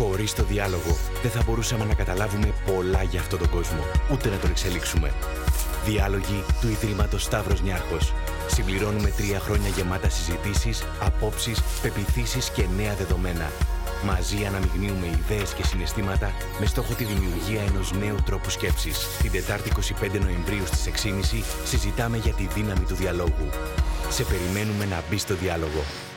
Χωρίς το διάλογο, δεν θα μπορούσαμε να καταλάβουμε πολλά για αυτόν τον κόσμο, ούτε να τον εξελίξουμε. Διάλογοι του Ιδρύματος Σταύρος Νιάρχος. Συμπληρώνουμε τρία χρόνια γεμάτα συζητήσεις, απόψεις, πεπιθήσεις και νέα δεδομένα. Μαζί αναμειγνύουμε ιδέες και συναισθήματα με στόχο τη δημιουργία ενός νέου τρόπου σκέψης. Την Τετάρτη 25 Νοεμβρίου στις 6.30 συζητάμε για τη δύναμη του διαλόγου. Σε περιμένουμε να μπει στο διάλογο.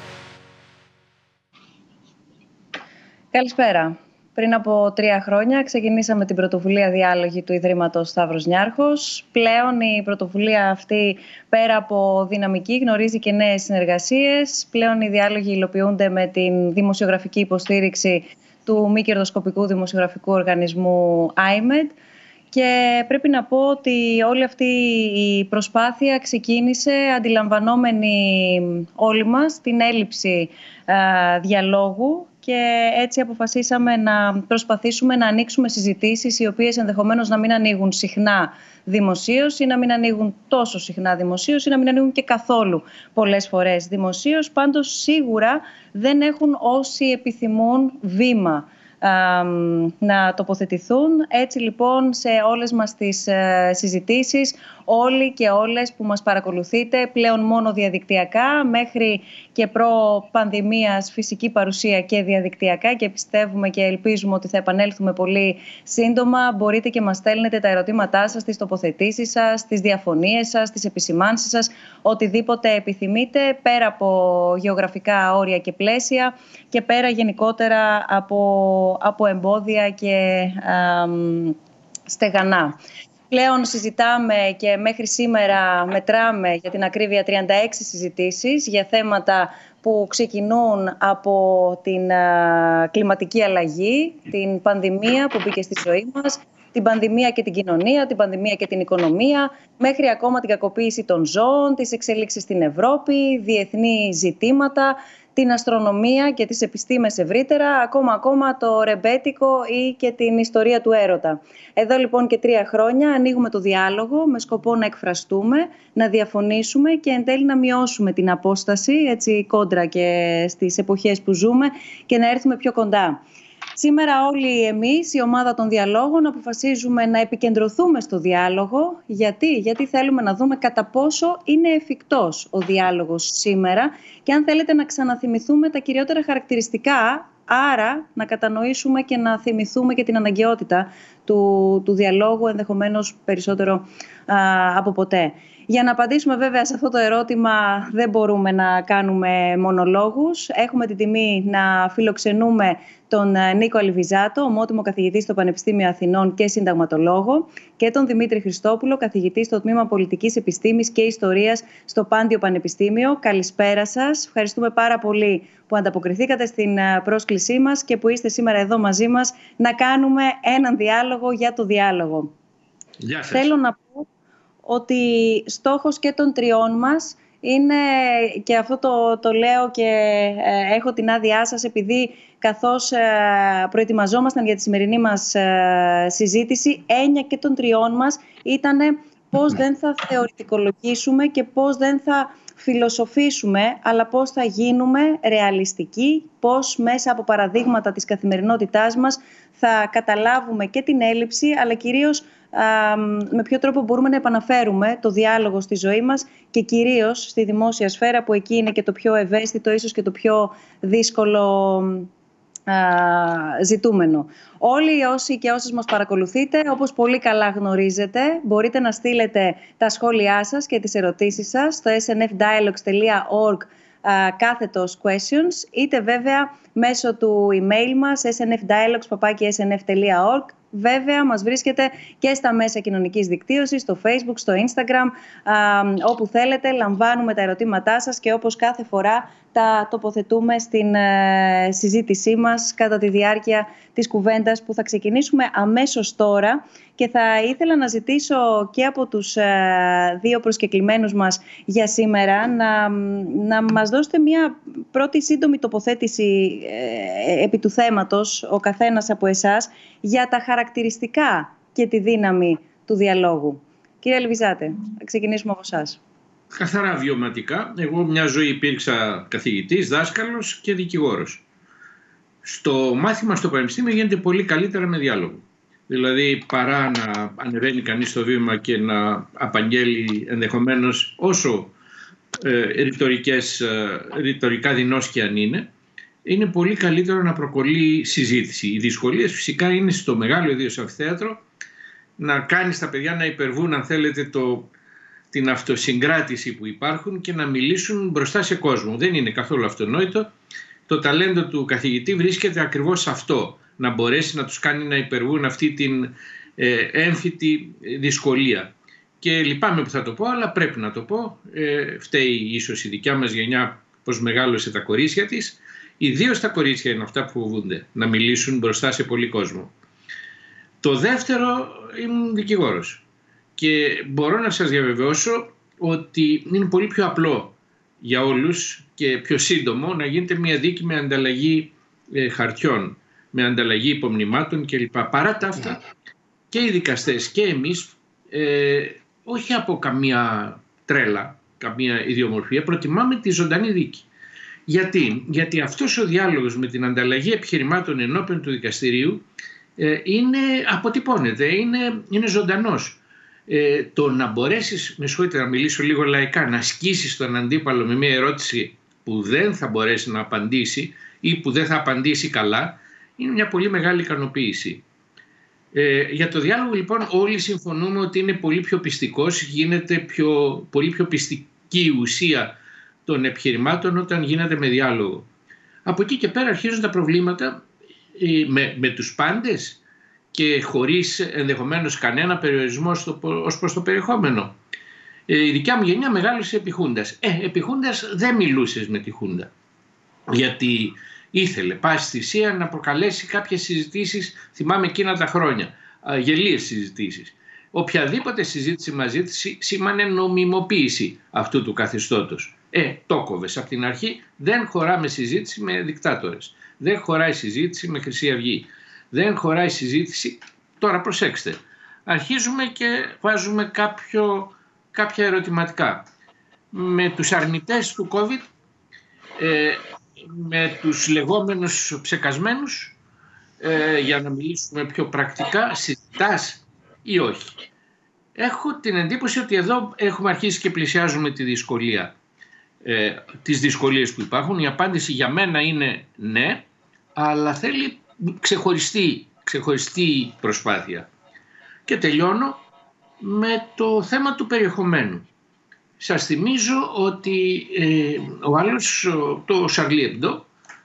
Καλησπέρα. Πριν από τρία χρόνια ξεκινήσαμε την πρωτοβουλία διάλογη του Ιδρύματος Σταύρος Νιάρχος. Πλέον η πρωτοβουλία αυτή πέρα από δυναμική γνωρίζει και νέες συνεργασίες. Πλέον οι διάλογοι υλοποιούνται με την δημοσιογραφική υποστήριξη του μη κερδοσκοπικού δημοσιογραφικού οργανισμού IMED. Και πρέπει να πω ότι όλη αυτή η προσπάθεια ξεκίνησε αντιλαμβανόμενοι όλοι μας την έλλειψη διαλόγου και έτσι αποφασίσαμε να προσπαθήσουμε να ανοίξουμε συζητήσεις οι οποίες ενδεχομένως να μην ανοίγουν συχνά δημοσίως ή να μην ανοίγουν τόσο συχνά δημοσίως ή να μην ανοίγουν και καθόλου πολλές φορές δημοσίως. Πάντως σίγουρα δεν έχουν όσοι επιθυμούν βήμα να τοποθετηθούν. Έτσι λοιπόν σε όλες μας τις ε, συζητήσεις όλοι και όλες που μας παρακολουθείτε πλέον μόνο διαδικτυακά μέχρι και προ-πανδημίας φυσική παρουσία και διαδικτυακά και πιστεύουμε και ελπίζουμε ότι θα επανέλθουμε πολύ σύντομα. Μπορείτε και μας στέλνετε τα ερωτήματά σας, τις τοποθετήσεις σας, τις διαφωνίες σας, τις επισημάνσεις σας, οτιδήποτε επιθυμείτε πέρα από γεωγραφικά όρια και πλαίσια και πέρα γενικότερα από, από εμπόδια και στεγανά. Πλέον συζητάμε και μέχρι σήμερα μετράμε για την ακρίβεια 36 συζητήσεις για θέματα που ξεκινούν από την κλιματική αλλαγή, την πανδημία που μπήκε στη ζωή μας, την πανδημία και την κοινωνία, την πανδημία και την οικονομία, μέχρι ακόμα την κακοποίηση των ζώων, τις εξελίξεις στην Ευρώπη, διεθνή ζητήματα, την αστρονομία και τις επιστήμες ευρύτερα, ακόμα ακόμα το ρεμπέτικο ή και την ιστορία του έρωτα. Εδώ λοιπόν και τρία χρόνια ανοίγουμε το διάλογο με σκοπό να εκφραστούμε, να διαφωνήσουμε και εν τέλει να μειώσουμε την απόσταση, έτσι κόντρα και στις εποχές που ζούμε και να έρθουμε πιο κοντά. Σήμερα όλοι εμείς, η ομάδα των διαλόγων, αποφασίζουμε να επικεντρωθούμε στο διάλογο. Γιατί; Γιατί θέλουμε να δούμε κατά πόσο είναι εφικτός ο διάλογος σήμερα και αν θέλετε να ξαναθυμηθούμε τα κυριότερα χαρακτηριστικά, άρα να κατανοήσουμε και να θυμηθούμε και την αναγκαιότητα του, του διαλόγου, ενδεχομένως περισσότερο από ποτέ. Για να απαντήσουμε βέβαια σε αυτό το ερώτημα δεν μπορούμε να κάνουμε μονολόγους. Έχουμε την τιμή να φιλοξενούμε τον ε, Νίκο Αλιβιζάτο, ομότιμο καθηγητή στο Πανεπιστήμιο Αθηνών και συνταγματολόγο, και τον Δημήτρη Χριστόπουλο, καθηγητή στο Τμήμα Πολιτικής Επιστήμης και Ιστορίας στο Πάντιο Πανεπιστήμιο. Καλησπέρα σας. Ευχαριστούμε πάρα πολύ που ανταποκριθήκατε στην ε, πρόσκλησή μας και που είστε σήμερα εδώ μαζί μας να κάνουμε έναν διάλογο για το διάλογο. Γεια σας. Θέλω να πω ότι στόχος και των τριών μας είναι, και αυτό το, το λέω και ε, έχω την άδειά σας επειδή καθώς ε, προετοιμαζόμασταν για τη σημερινή μας ε, συζήτηση, έννοια και των τριών μας ήταν πώς δεν θα θεωρητικολογήσουμε και πώς δεν θα φιλοσοφήσουμε, αλλά πώς θα γίνουμε ρεαλιστικοί, πώς μέσα από παραδείγματα της καθημερινότητάς μας θα καταλάβουμε και την έλλειψη, αλλά κυρίως με ποιο τρόπο μπορούμε να επαναφέρουμε το διάλογο στη ζωή μας και κυρίως στη δημόσια σφαίρα που εκεί είναι και το πιο ευαίσθητο, ίσως και το πιο δύσκολο ζητούμενο. Όλοι όσοι και όσες μας παρακολουθείτε, όπως πολύ καλά γνωρίζετε, μπορείτε να στείλετε τα σχόλιά σας και τις ερωτήσεις σας στο snfdialogues.org κάθετος questions, είτε βέβαια μέσω του email μας snfdialogues.org Βέβαια, μας βρίσκεται και στα μέσα κοινωνικής δικτύωσης, στο Facebook, στο Instagram, όπου θέλετε. Λαμβάνουμε τα ερωτήματά σας και όπως κάθε φορά τα τοποθετούμε στην ε, συζήτησή μας κατά τη διάρκεια της κουβέντας που θα ξεκινήσουμε αμέσως τώρα και θα ήθελα να ζητήσω και από τους ε, δύο προσκεκλημένους μας για σήμερα να, να μας δώσετε μια πρώτη σύντομη τοποθέτηση ε, επί του θέματος, ο καθένας από εσάς, για τα χαρακτηριστικά και τη δύναμη του διαλόγου. Κύριε Λεβιζάτε, θα ξεκινήσουμε από εσάς καθαρά βιωματικά. Εγώ μια ζωή υπήρξα καθηγητής, δάσκαλος και δικηγόρος. στο μάθημα στο πανεπιστήμιο γίνεται πολύ καλύτερα με διάλογο. Δηλαδή παρά να ανεβαίνει κανείς στο βήμα και να απαγγέλει ενδεχομένως όσο ε, ρητορικές, ε, ρητορικά δεινόσκια αν είναι, είναι πολύ καλύτερο να προκολεί συζήτηση. Οι δυσκολίες φυσικά είναι στο μεγάλο ιδίως αμφιθέατρο να κάνεις τα παιδιά να υπερβούν αν θέλετε το, την αυτοσυγκράτηση που υπάρχουν και να μιλήσουν μπροστά σε κόσμο. Δεν είναι καθόλου αυτονόητο. Το ταλέντο του καθηγητή βρίσκεται ακριβώς σε αυτό. Να μπορέσει να τους κάνει να υπερβούν αυτή την ε, έμφυτη δυσκολία. Και λυπάμαι που θα το πω, αλλά πρέπει να το πω. Ε, φταίει ίσως η δικιά μας γενιά πως μεγάλωσε τα κορίτσια της. Ιδίως τα κορίτσια είναι αυτά που φοβούνται να μιλήσουν μπροστά σε πολύ κόσμο. Το δεύτερο ήμουν δικηγόρος και μπορώ να σας διαβεβαιώσω ότι είναι πολύ πιο απλό για όλους και πιο σύντομο να γίνεται μια δίκη με ανταλλαγή ε, χαρτιών, με ανταλλαγή υπομνημάτων κλπ. Παρά τα αυτά και οι δικαστές και εμείς ε, όχι από καμία τρέλα, καμία ιδιομορφία, προτιμάμε τη ζωντανή δίκη. Γιατί, Γιατί αυτός ο διάλογος με την ανταλλαγή επιχειρημάτων ενώπιον του δικαστηρίου ε, είναι, αποτυπώνεται, είναι, είναι ζωντανός. Ε, το να μπορέσεις, με συγχωρείτε να μιλήσω λίγο λαϊκά, να ασκήσεις τον αντίπαλο με μια ερώτηση που δεν θα μπορέσει να απαντήσει ή που δεν θα απαντήσει καλά, είναι μια πολύ μεγάλη ικανοποίηση. Ε, για το διάλογο λοιπόν όλοι συμφωνούμε ότι είναι πολύ πιο πιστικός, γίνεται πιο, πολύ πιο πιστική η ουσία των επιχειρημάτων όταν γίνεται με διάλογο. Από εκεί και πέρα αρχίζουν τα προβλήματα ε, με, με τους πάντες και χωρίς ενδεχομένως κανένα περιορισμό στο, ως προς το περιεχόμενο. Ε, η δικιά μου γενιά μεγάλωσε επί Χούντας. Ε, επί Χούντας δεν μιλούσες με τη Χούντα. Γιατί ήθελε πάση θυσία να προκαλέσει κάποιες συζητήσεις, θυμάμαι εκείνα τα χρόνια, γελίες συζητήσεις. Οποιαδήποτε συζήτηση μαζί της σήμανε νομιμοποίηση αυτού του καθεστώτος. Ε, το κόβες από την αρχή, δεν χωράμε συζήτηση με δικτάτορες. Δεν χωράει συζήτηση με Χρυσή Αυγή. Δεν χωράει συζήτηση. Τώρα προσέξτε. Αρχίζουμε και βάζουμε κάποιο, κάποια ερωτηματικά. Με τους αρνητές του COVID, ε, με τους λεγόμενους ψεκασμένους, ε, για να μιλήσουμε πιο πρακτικά, συζητάς ή όχι. Έχω την εντύπωση ότι εδώ έχουμε αρχίσει και πλησιάζουμε τη δυσκολία ε, τις δυσκολίες που υπάρχουν. Η απάντηση για μένα είναι ναι, αλλά θέλει ξεχωριστή, ξεχωριστή προσπάθεια. Και τελειώνω με το θέμα του περιεχομένου. Σας θυμίζω ότι ε, ο άλλος, το Σαρλί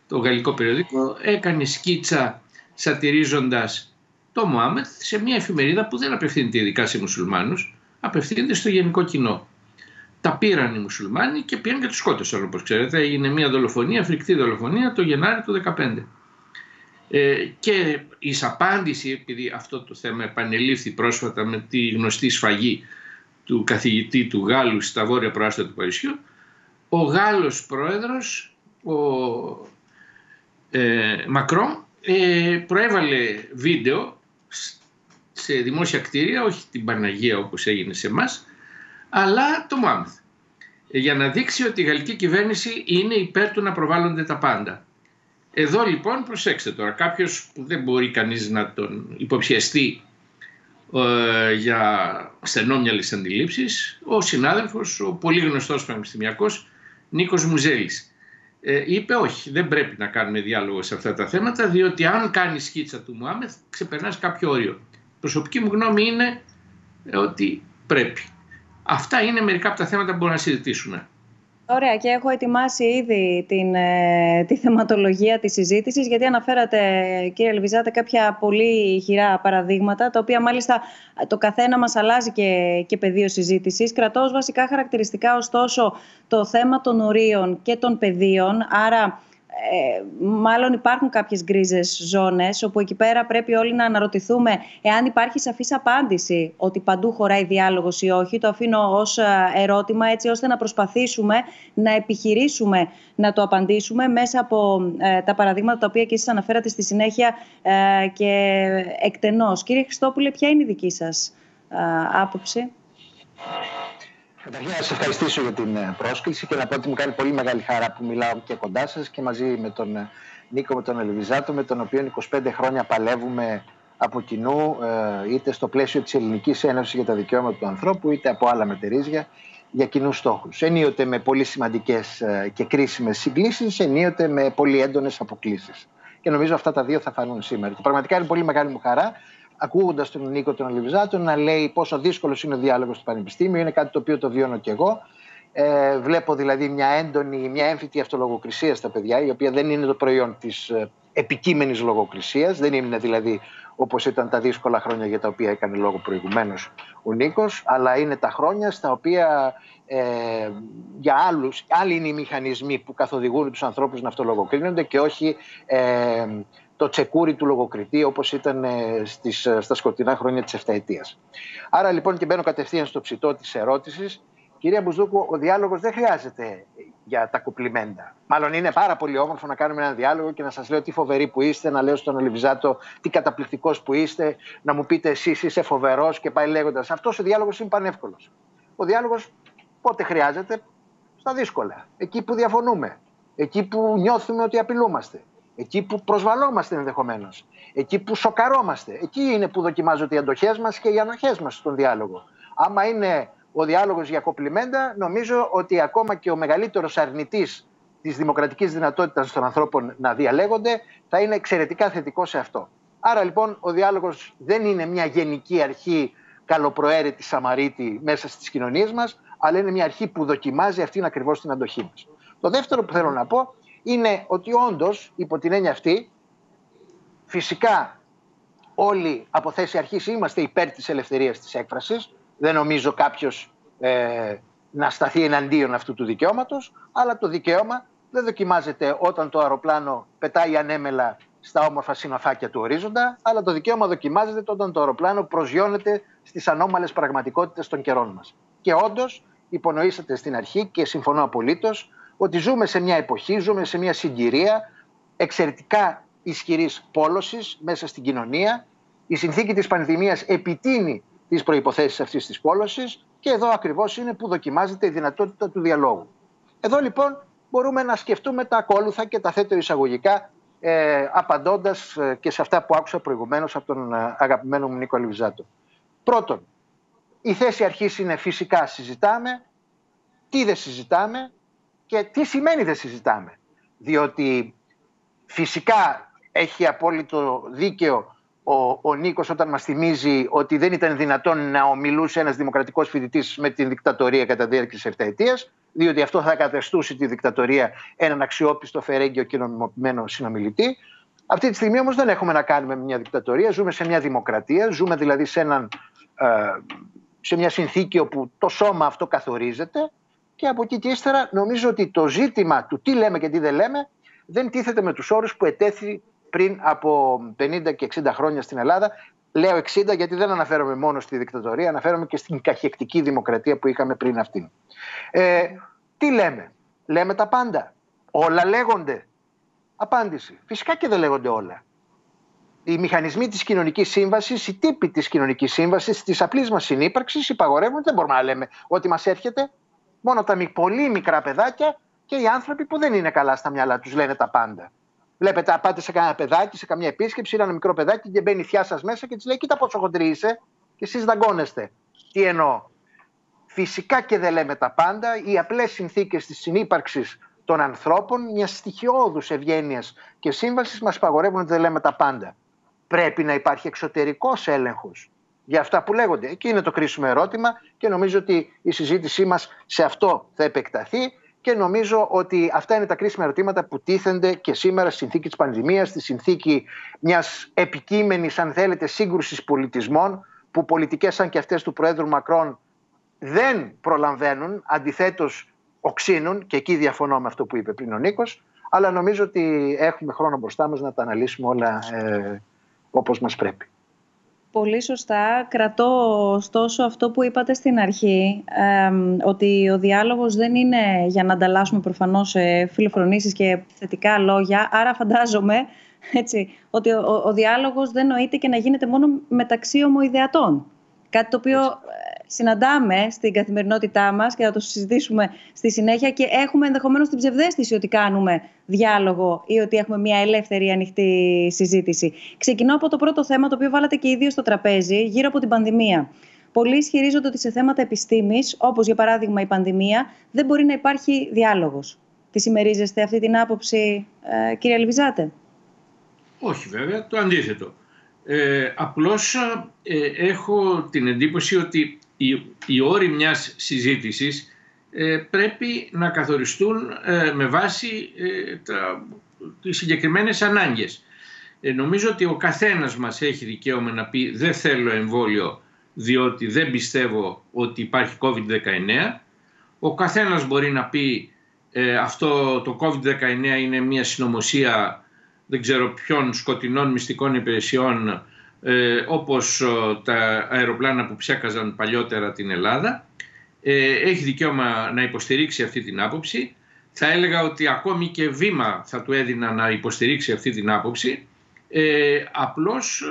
το γαλλικό περιοδικό, έκανε σκίτσα σατυρίζοντας το Μωάμεθ σε μια εφημερίδα που δεν απευθύνεται ειδικά σε μουσουλμάνους, απευθύνεται στο γενικό κοινό τα πήραν οι μουσουλμάνοι και πήγαν και τους σκότωσαν όπως ξέρετε. Έγινε μια δολοφονία, φρικτή δολοφονία το Γενάρη του 2015. Ε, και η απάντηση, επειδή αυτό το θέμα επανελήφθη πρόσφατα με τη γνωστή σφαγή του καθηγητή του Γάλλου στα βόρεια προάστια του Παρισιού, ο Γάλλος πρόεδρος, ο ε, Μακρόν, ε, προέβαλε βίντεο σε δημόσια κτίρια, όχι την Παναγία όπως έγινε σε εμάς, αλλά το Μάμεθ. Για να δείξει ότι η γαλλική κυβέρνηση είναι υπέρ του να προβάλλονται τα πάντα. Εδώ λοιπόν προσέξτε τώρα κάποιος που δεν μπορεί κανείς να τον υποψιαστεί ε, για στενόμυαλες αντιλήψεις, ο συνάδελφος, ο πολύ γνωστός πανεπιστημιακός Νίκος Μουζέλης. Ε, είπε όχι, δεν πρέπει να κάνουμε διάλογο σε αυτά τα θέματα, διότι αν κάνεις σκίτσα του Μουάμεθ ξεπερνάς κάποιο όριο. Προσωπική μου γνώμη είναι ότι πρέπει. Αυτά είναι μερικά από τα θέματα που μπορούμε να συζητήσουμε. Ωραία και έχω ετοιμάσει ήδη την, ε, τη θεματολογία της συζήτησης γιατί αναφέρατε κύριε Λεβιζάτε κάποια πολύ χειρά παραδείγματα τα οποία μάλιστα το καθένα μας αλλάζει και, και πεδίο συζήτησης. Κρατώ ως βασικά χαρακτηριστικά ωστόσο το θέμα των ορίων και των πεδίων άρα ε, μάλλον υπάρχουν κάποιες γκρίζες ζώνες όπου εκεί πέρα πρέπει όλοι να αναρωτηθούμε εάν υπάρχει σαφής απάντηση ότι παντού χωράει διάλογος ή όχι. Το αφήνω ως ε, ερώτημα έτσι ώστε να προσπαθήσουμε να επιχειρήσουμε να το απαντήσουμε μέσα από ε, τα παραδείγματα τα οποία και εσείς αναφέρατε στη συνέχεια και εκτενώς. Κύριε Χριστόπουλε, ποια είναι η δική σας άποψη; Καταρχήν να σας ευχαριστήσω για την ε, πρόσκληση και να πω ότι μου κάνει πολύ μεγάλη χαρά που μιλάω και κοντά σας και μαζί με τον ε, Νίκο, με τον Ελβιζάτο, με τον οποίο 25 χρόνια παλεύουμε από κοινού, ε, είτε στο πλαίσιο της Ελληνικής Ένωσης για τα Δικαιώματα του Ανθρώπου, είτε από άλλα μετερίζια για κοινούς στόχους. Ενίοτε με πολύ σημαντικές και κρίσιμες συγκλήσεις, ενίοτε με πολύ έντονες αποκλήσεις. Και νομίζω αυτά τα δύο θα φανούν σήμερα. Και πραγματικά είναι πολύ μεγάλη μου χαρά ακούγοντας τον Νίκο τον Αλιβιζάτο να λέει πόσο δύσκολος είναι ο διάλογος στο Πανεπιστήμιο. Είναι κάτι το οποίο το βιώνω κι εγώ. Ε, βλέπω δηλαδή μια έντονη, μια έμφυτη αυτολογοκρισία στα παιδιά, η οποία δεν είναι το προϊόν της ε, επικείμενης λογοκρισίας. Δεν είναι δηλαδή όπως ήταν τα δύσκολα χρόνια για τα οποία έκανε λόγο προηγουμένως ο Νίκος, αλλά είναι τα χρόνια στα οποία ε, για άλλους, άλλοι είναι οι μηχανισμοί που καθοδηγούν τους ανθρώπους να αυτολογοκρίνονται και όχι ε, το τσεκούρι του λογοκριτή όπως ήταν ε, στις, ε, στα σκοτεινά χρόνια της εφταετίας. Άρα λοιπόν και μπαίνω κατευθείαν στο ψητό της ερώτησης. Κυρία Μπουζούκου, ο διάλογος δεν χρειάζεται για τα κουπλιμέντα. Μάλλον είναι πάρα πολύ όμορφο να κάνουμε έναν διάλογο και να σας λέω τι φοβερή που είστε, να λέω στον Ελβιζάτο τι καταπληκτικός που είστε, να μου πείτε εσείς είσαι φοβερός και πάει λέγοντας. Αυτός ο διάλογος είναι πανεύκολος. Ο διάλογος πότε χρειάζεται, στα δύσκολα, εκεί που διαφωνούμε, εκεί που νιώθουμε ότι απειλούμαστε εκεί που προσβαλόμαστε ενδεχομένως, εκεί που σοκαρόμαστε. Εκεί είναι που δοκιμάζονται οι αντοχές μας και οι ανοχές μας στον διάλογο. Άμα είναι ο διάλογος για κοπλιμέντα, νομίζω ότι ακόμα και ο μεγαλύτερος αρνητής της δημοκρατικής δυνατότητας των ανθρώπων να διαλέγονται θα είναι εξαιρετικά θετικό σε αυτό. Άρα λοιπόν ο διάλογος δεν είναι μια γενική αρχή καλοπροαίρετη Σαμαρίτη μέσα στις κοινωνίες μας, αλλά είναι μια αρχή που δοκιμάζει αυτήν ακριβώς την αντοχή μας. Το δεύτερο που θέλω να πω είναι ότι όντως υπό την έννοια αυτή φυσικά όλοι από θέση αρχής είμαστε υπέρ της ελευθερίας της έκφρασης. Δεν νομίζω κάποιος ε, να σταθεί εναντίον αυτού του δικαιώματος, αλλά το δικαίωμα δεν δοκιμάζεται όταν το αεροπλάνο πετάει ανέμελα στα όμορφα συναφάκια του ορίζοντα, αλλά το δικαίωμα δοκιμάζεται όταν το αεροπλάνο προσγειώνεται στις ανώμαλες πραγματικότητες των καιρών μας. Και όντως υπονοήσατε στην αρχή και συμφωνώ απολύτως ότι ζούμε σε μια εποχή, ζούμε σε μια συγκυρία εξαιρετικά ισχυρής πόλωσης μέσα στην κοινωνία. Η συνθήκη της πανδημίας επιτείνει τις προϋποθέσεις αυτής της πόλωσης και εδώ ακριβώς είναι που δοκιμάζεται η δυνατότητα του διαλόγου. Εδώ λοιπόν μπορούμε να σκεφτούμε τα ακόλουθα και τα θέτω εισαγωγικά ε, απαντώντας ε, και σε αυτά που άκουσα προηγουμένως από τον ε, αγαπημένο μου Νίκο Αλιβιζάτο. Πρώτον, η θέση αρχής είναι φυσικά συζητάμε, τι δεν συζητάμε, και τι σημαίνει δεν συζητάμε. Διότι φυσικά έχει απόλυτο δίκαιο ο, ο Νίκος όταν μας θυμίζει ότι δεν ήταν δυνατόν να ομιλούσε ένας δημοκρατικός φοιτητής με την δικτατορία κατά τη διάρκεια της ευθαετίας, διότι αυτό θα καταστούσε τη δικτατορία έναν αξιόπιστο, φερέγγιο και νομιμοποιημένο συνομιλητή. Αυτή τη στιγμή όμως δεν έχουμε να κάνουμε μια δικτατορία, ζούμε σε μια δημοκρατία, ζούμε δηλαδή σε, έναν, ε, σε μια συνθήκη όπου το σώμα αυτό καθορίζεται και από εκεί και ύστερα νομίζω ότι το ζήτημα του τι λέμε και τι δεν λέμε δεν τίθεται με τους όρους που ετέθη πριν από 50 και 60 χρόνια στην Ελλάδα. Λέω 60 γιατί δεν αναφέρομαι μόνο στη δικτατορία, αναφέρομαι και στην καχεκτική δημοκρατία που είχαμε πριν αυτήν. Ε, τι λέμε, λέμε τα πάντα. Όλα λέγονται. Απάντηση. Φυσικά και δεν λέγονται όλα. Οι μηχανισμοί της κοινωνικής σύμβασης, οι τύποι της κοινωνικής σύμβασης, της απλής μας συνύπαρξης υπαγορεύουν. Δεν μπορούμε να λέμε ότι μας έρχεται. Μόνο τα πολύ μικρά παιδάκια και οι άνθρωποι που δεν είναι καλά στα μυαλά τους λένε τα πάντα. Βλέπετε, πάτε σε κανένα παιδάκι, σε καμιά επίσκεψη, είναι ένα μικρό παιδάκι και μπαίνει η θιά σας μέσα και της λέει: Κοίτα πόσο χοντρή είσαι, και εσείς δαγκώνεστε. Τι εννοώ. Φυσικά και δεν λέμε τα πάντα. Οι απλές συνθήκες της συνύπαρξης των ανθρώπων, μιας στοιχειώδους ευγένειας και σύμβασης, μας παγορεύουν ότι δεν λέμε τα πάντα. Πρέπει να υπάρχει εξωτερικός έλεγχος για αυτά που λέγονται. Εκεί είναι το κρίσιμο ερώτημα και νομίζω ότι η συζήτησή μας σε αυτό θα επεκταθεί και νομίζω ότι αυτά είναι τα κρίσιμα ερωτήματα που τίθενται και σήμερα στη συνθήκη της πανδημίας, στη συνθήκη μιας επικείμενης αν θέλετε σύγκρουσης πολιτισμών που πολιτικές σαν και αυτές του Προέδρου Μακρόν δεν προλαμβαίνουν, αντιθέτως οξύνουν και εκεί διαφωνώ με αυτό που είπε πριν ο Νίκος αλλά νομίζω ότι έχουμε χρόνο μπροστά μας να τα αναλύσουμε όλα ε, όπως μας πρέπει. Πολύ σωστά. Κρατώ ωστόσο αυτό που είπατε στην αρχή, ότι ο διάλογος δεν είναι για να ανταλλάσσουμε προφανώς ε, φιλοφρονήσεις και θετικά λόγια. Άρα φαντάζομαι έτσι, ότι ο, ο διάλογος δεν νοείται και να γίνεται μόνο μεταξύ ομοειδεατών. Κάτι το οποίο συναντάμε στην καθημερινότητά μας και θα το συζητήσουμε στη συνέχεια και έχουμε ενδεχομένως την ψευδέστηση ότι κάνουμε διάλογο ή ότι έχουμε μια ελεύθερη ανοιχτή συζήτηση. Ξεκινώ από το πρώτο θέμα το οποίο βάλατε και οι δύο στο τραπέζι γύρω από την πανδημία. Πολλοί ισχυρίζονται ότι σε θέματα επιστήμης, όπως για παράδειγμα η πανδημία, δεν μπορεί να υπάρχει διάλογος. Τη συμμερίζεστε αυτή την άποψη, ε, κύριε Λιβιζάτε. Όχι βέβαια, το αντίθετο. Ε, απλώς ε, έχω την εντύπωση ότι οι, οι όροι μιας συζήτησης ε, πρέπει να καθοριστούν ε, με βάση ε, τα, τις συγκεκριμένες ανάγκες. νομίζω ότι ο καθένας μας έχει δικαίωμα να πει δεν θέλω εμβόλιο διότι δεν πιστεύω ότι υπάρχει COVID-19. Ο καθένας μπορεί να πει αυτό το COVID-19 είναι μια συνωμοσία δεν ξέρω ποιων σκοτεινών μυστικών υπηρεσιών ε, όπως τα αεροπλάνα που ψέκαζαν παλιότερα την Ελλάδα ε, έχει δικαίωμα να υποστηρίξει αυτή την άποψη. Θα έλεγα ότι ακόμη και βήμα θα του έδινα να υποστηρίξει αυτή την άποψη. Ε, απλώς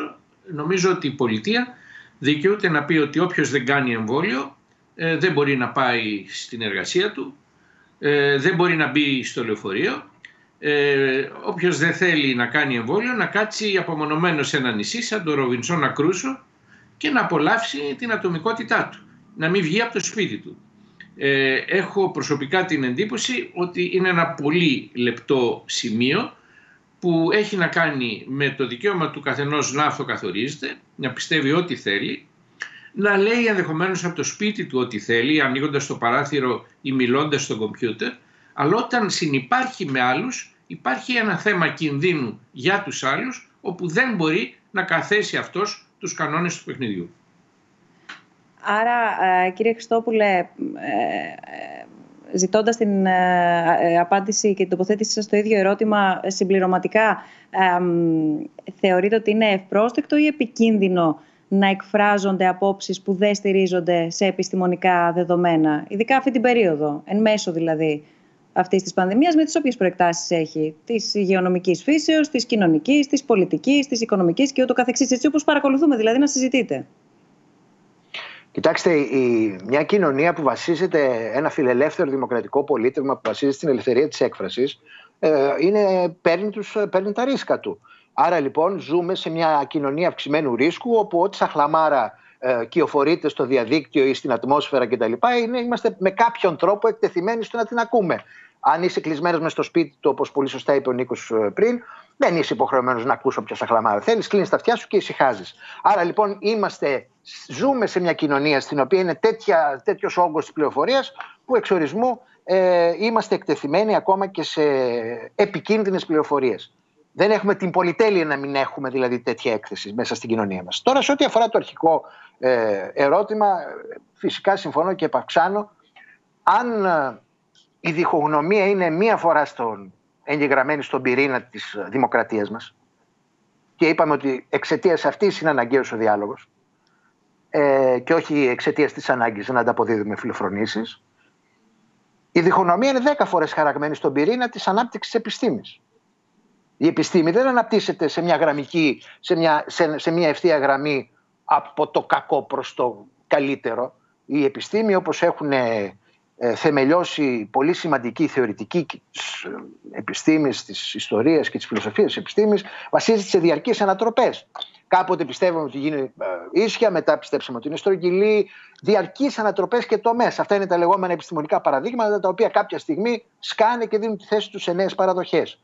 νομίζω ότι η πολιτεία δικαιούται να πει ότι όποιος δεν κάνει εμβόλιο ε, δεν μπορεί να πάει στην εργασία του, ε, δεν μπορεί να μπει στο λεωφορείο ε, όποιος δεν θέλει να κάνει εμβόλιο να κάτσει απομονωμένο σε ένα νησί σαν το Ροβινσόνα Κρούσο και να απολαύσει την ατομικότητά του, να μην βγει από το σπίτι του. Ε, έχω προσωπικά την εντύπωση ότι είναι ένα πολύ λεπτό σημείο που έχει να κάνει με το δικαίωμα του καθενός να αυτοκαθορίζεται, να πιστεύει ό,τι θέλει, να λέει ενδεχομένως από το σπίτι του ό,τι θέλει, ανοίγοντας το παράθυρο ή μιλώντας στο κομπιούτερ, αλλά όταν συνυπάρχει με άλλους υπάρχει ένα θέμα κινδύνου για τους άλλους όπου δεν μπορεί να καθέσει αυτός τους κανόνες του παιχνιδιού. Άρα ε, κύριε Χριστόπουλε, ε, ε, ζητώντας την απάντηση και την τοποθέτηση σας στο ίδιο ερώτημα συμπληρωματικά, θεωρείτε ότι είναι ευπρόσδεκτο ή επικίνδυνο να εκφράζονται απόψεις που δεν στηρίζονται σε επιστημονικά δεδομένα, ειδικά αυτή την περίοδο, εν μέσω δηλαδή αυτής της πανδημίας με τις όποιε προεκτάσεις έχει. Της υγειονομικής φύσεως, της κοινωνικής, της πολιτικής, της οικονομικής και ούτω καθεξής. Έτσι όπως παρακολουθούμε δηλαδή να συζητείτε. Κοιτάξτε, η, μια κοινωνία που βασίζεται, ένα φιλελεύθερο δημοκρατικό πολίτευμα που βασίζεται στην ελευθερία της έκφρασης, ε, είναι, παίρνει, τους, παίρνει τα ρίσκα του. Άρα λοιπόν ζούμε σε μια κοινωνία αυξημένου ρίσκου όπου ό,τι σαχλαμάρα ε, κυοφορείται στο διαδίκτυο ή στην ατμόσφαιρα κτλ. Είναι, είμαστε με κάποιον τρόπο εκτεθειμένοι στο να την ακούμε αν είσαι κλεισμένος μες στο σπίτι του, όπως πολύ σωστά είπε ο Νίκος ε, πριν, δεν είσαι υποχρεωμένος να ακούσει όποια σαχλαμάρα θέλεις. Κλείνεις τα αυτιά σου και ησυχάζεις. Άρα λοιπόν είμαστε, ζούμε σε μια κοινωνία στην οποία είναι τέτοιος όγκος της πληροφορίας που εξορισμού ε, είμαστε εκτεθειμένοι ακόμα και σε επικίνδυνες πληροφορίες. Δεν έχουμε την πολυτέλεια να μην έχουμε δηλαδή τέτοια έκθεση μέσα στην κοινωνία μας. Τώρα, σε ό,τι αφορά το αρχικό ε, ερώτημα, φυσικά συμφωνώ και επαυξάνω. Αν ε, η διχογνωμία είναι μία φορά στον, εγγεγραμμένη στον πυρήνα της δημοκρατίας μας και είπαμε ότι εξαιτίας αυτής είναι αναγκαίος ο διάλογος ε, και όχι εξαιτίας της ανάγκης να ανταποδίδουμε φιλοφρονήσεις. Η διχογνωμία είναι δέκα φορές χαραγμένη στον πυρήνα της ανάπτυξης της επιστήμης. Η επιστήμη δεν αναπτύσσεται σε μια γραμμική, σε μια, σε, σε μια ευθεία γραμμή από το κακό προς το καλύτερο. Η επιστήμη όπως έχουν ε, θεμελιώσει πολύ σημαντική θεωρητική της ε, επιστήμης, της ιστορίας και της φιλοσοφίας της επιστήμης βασίζεται σε διαρκείς ανατροπές. Κάποτε πιστεύαμε ότι γίνει ε, ίσια, μετά πιστέψαμε ότι είναι στρογγυλή, διαρκείς ανατροπές και τομές. Αυτά είναι τα λεγόμενα επιστημονικά παραδείγματα τα οποία κάποια στιγμή σκάνε και δίνουν τη θέση τους σε νέες παραδοχές.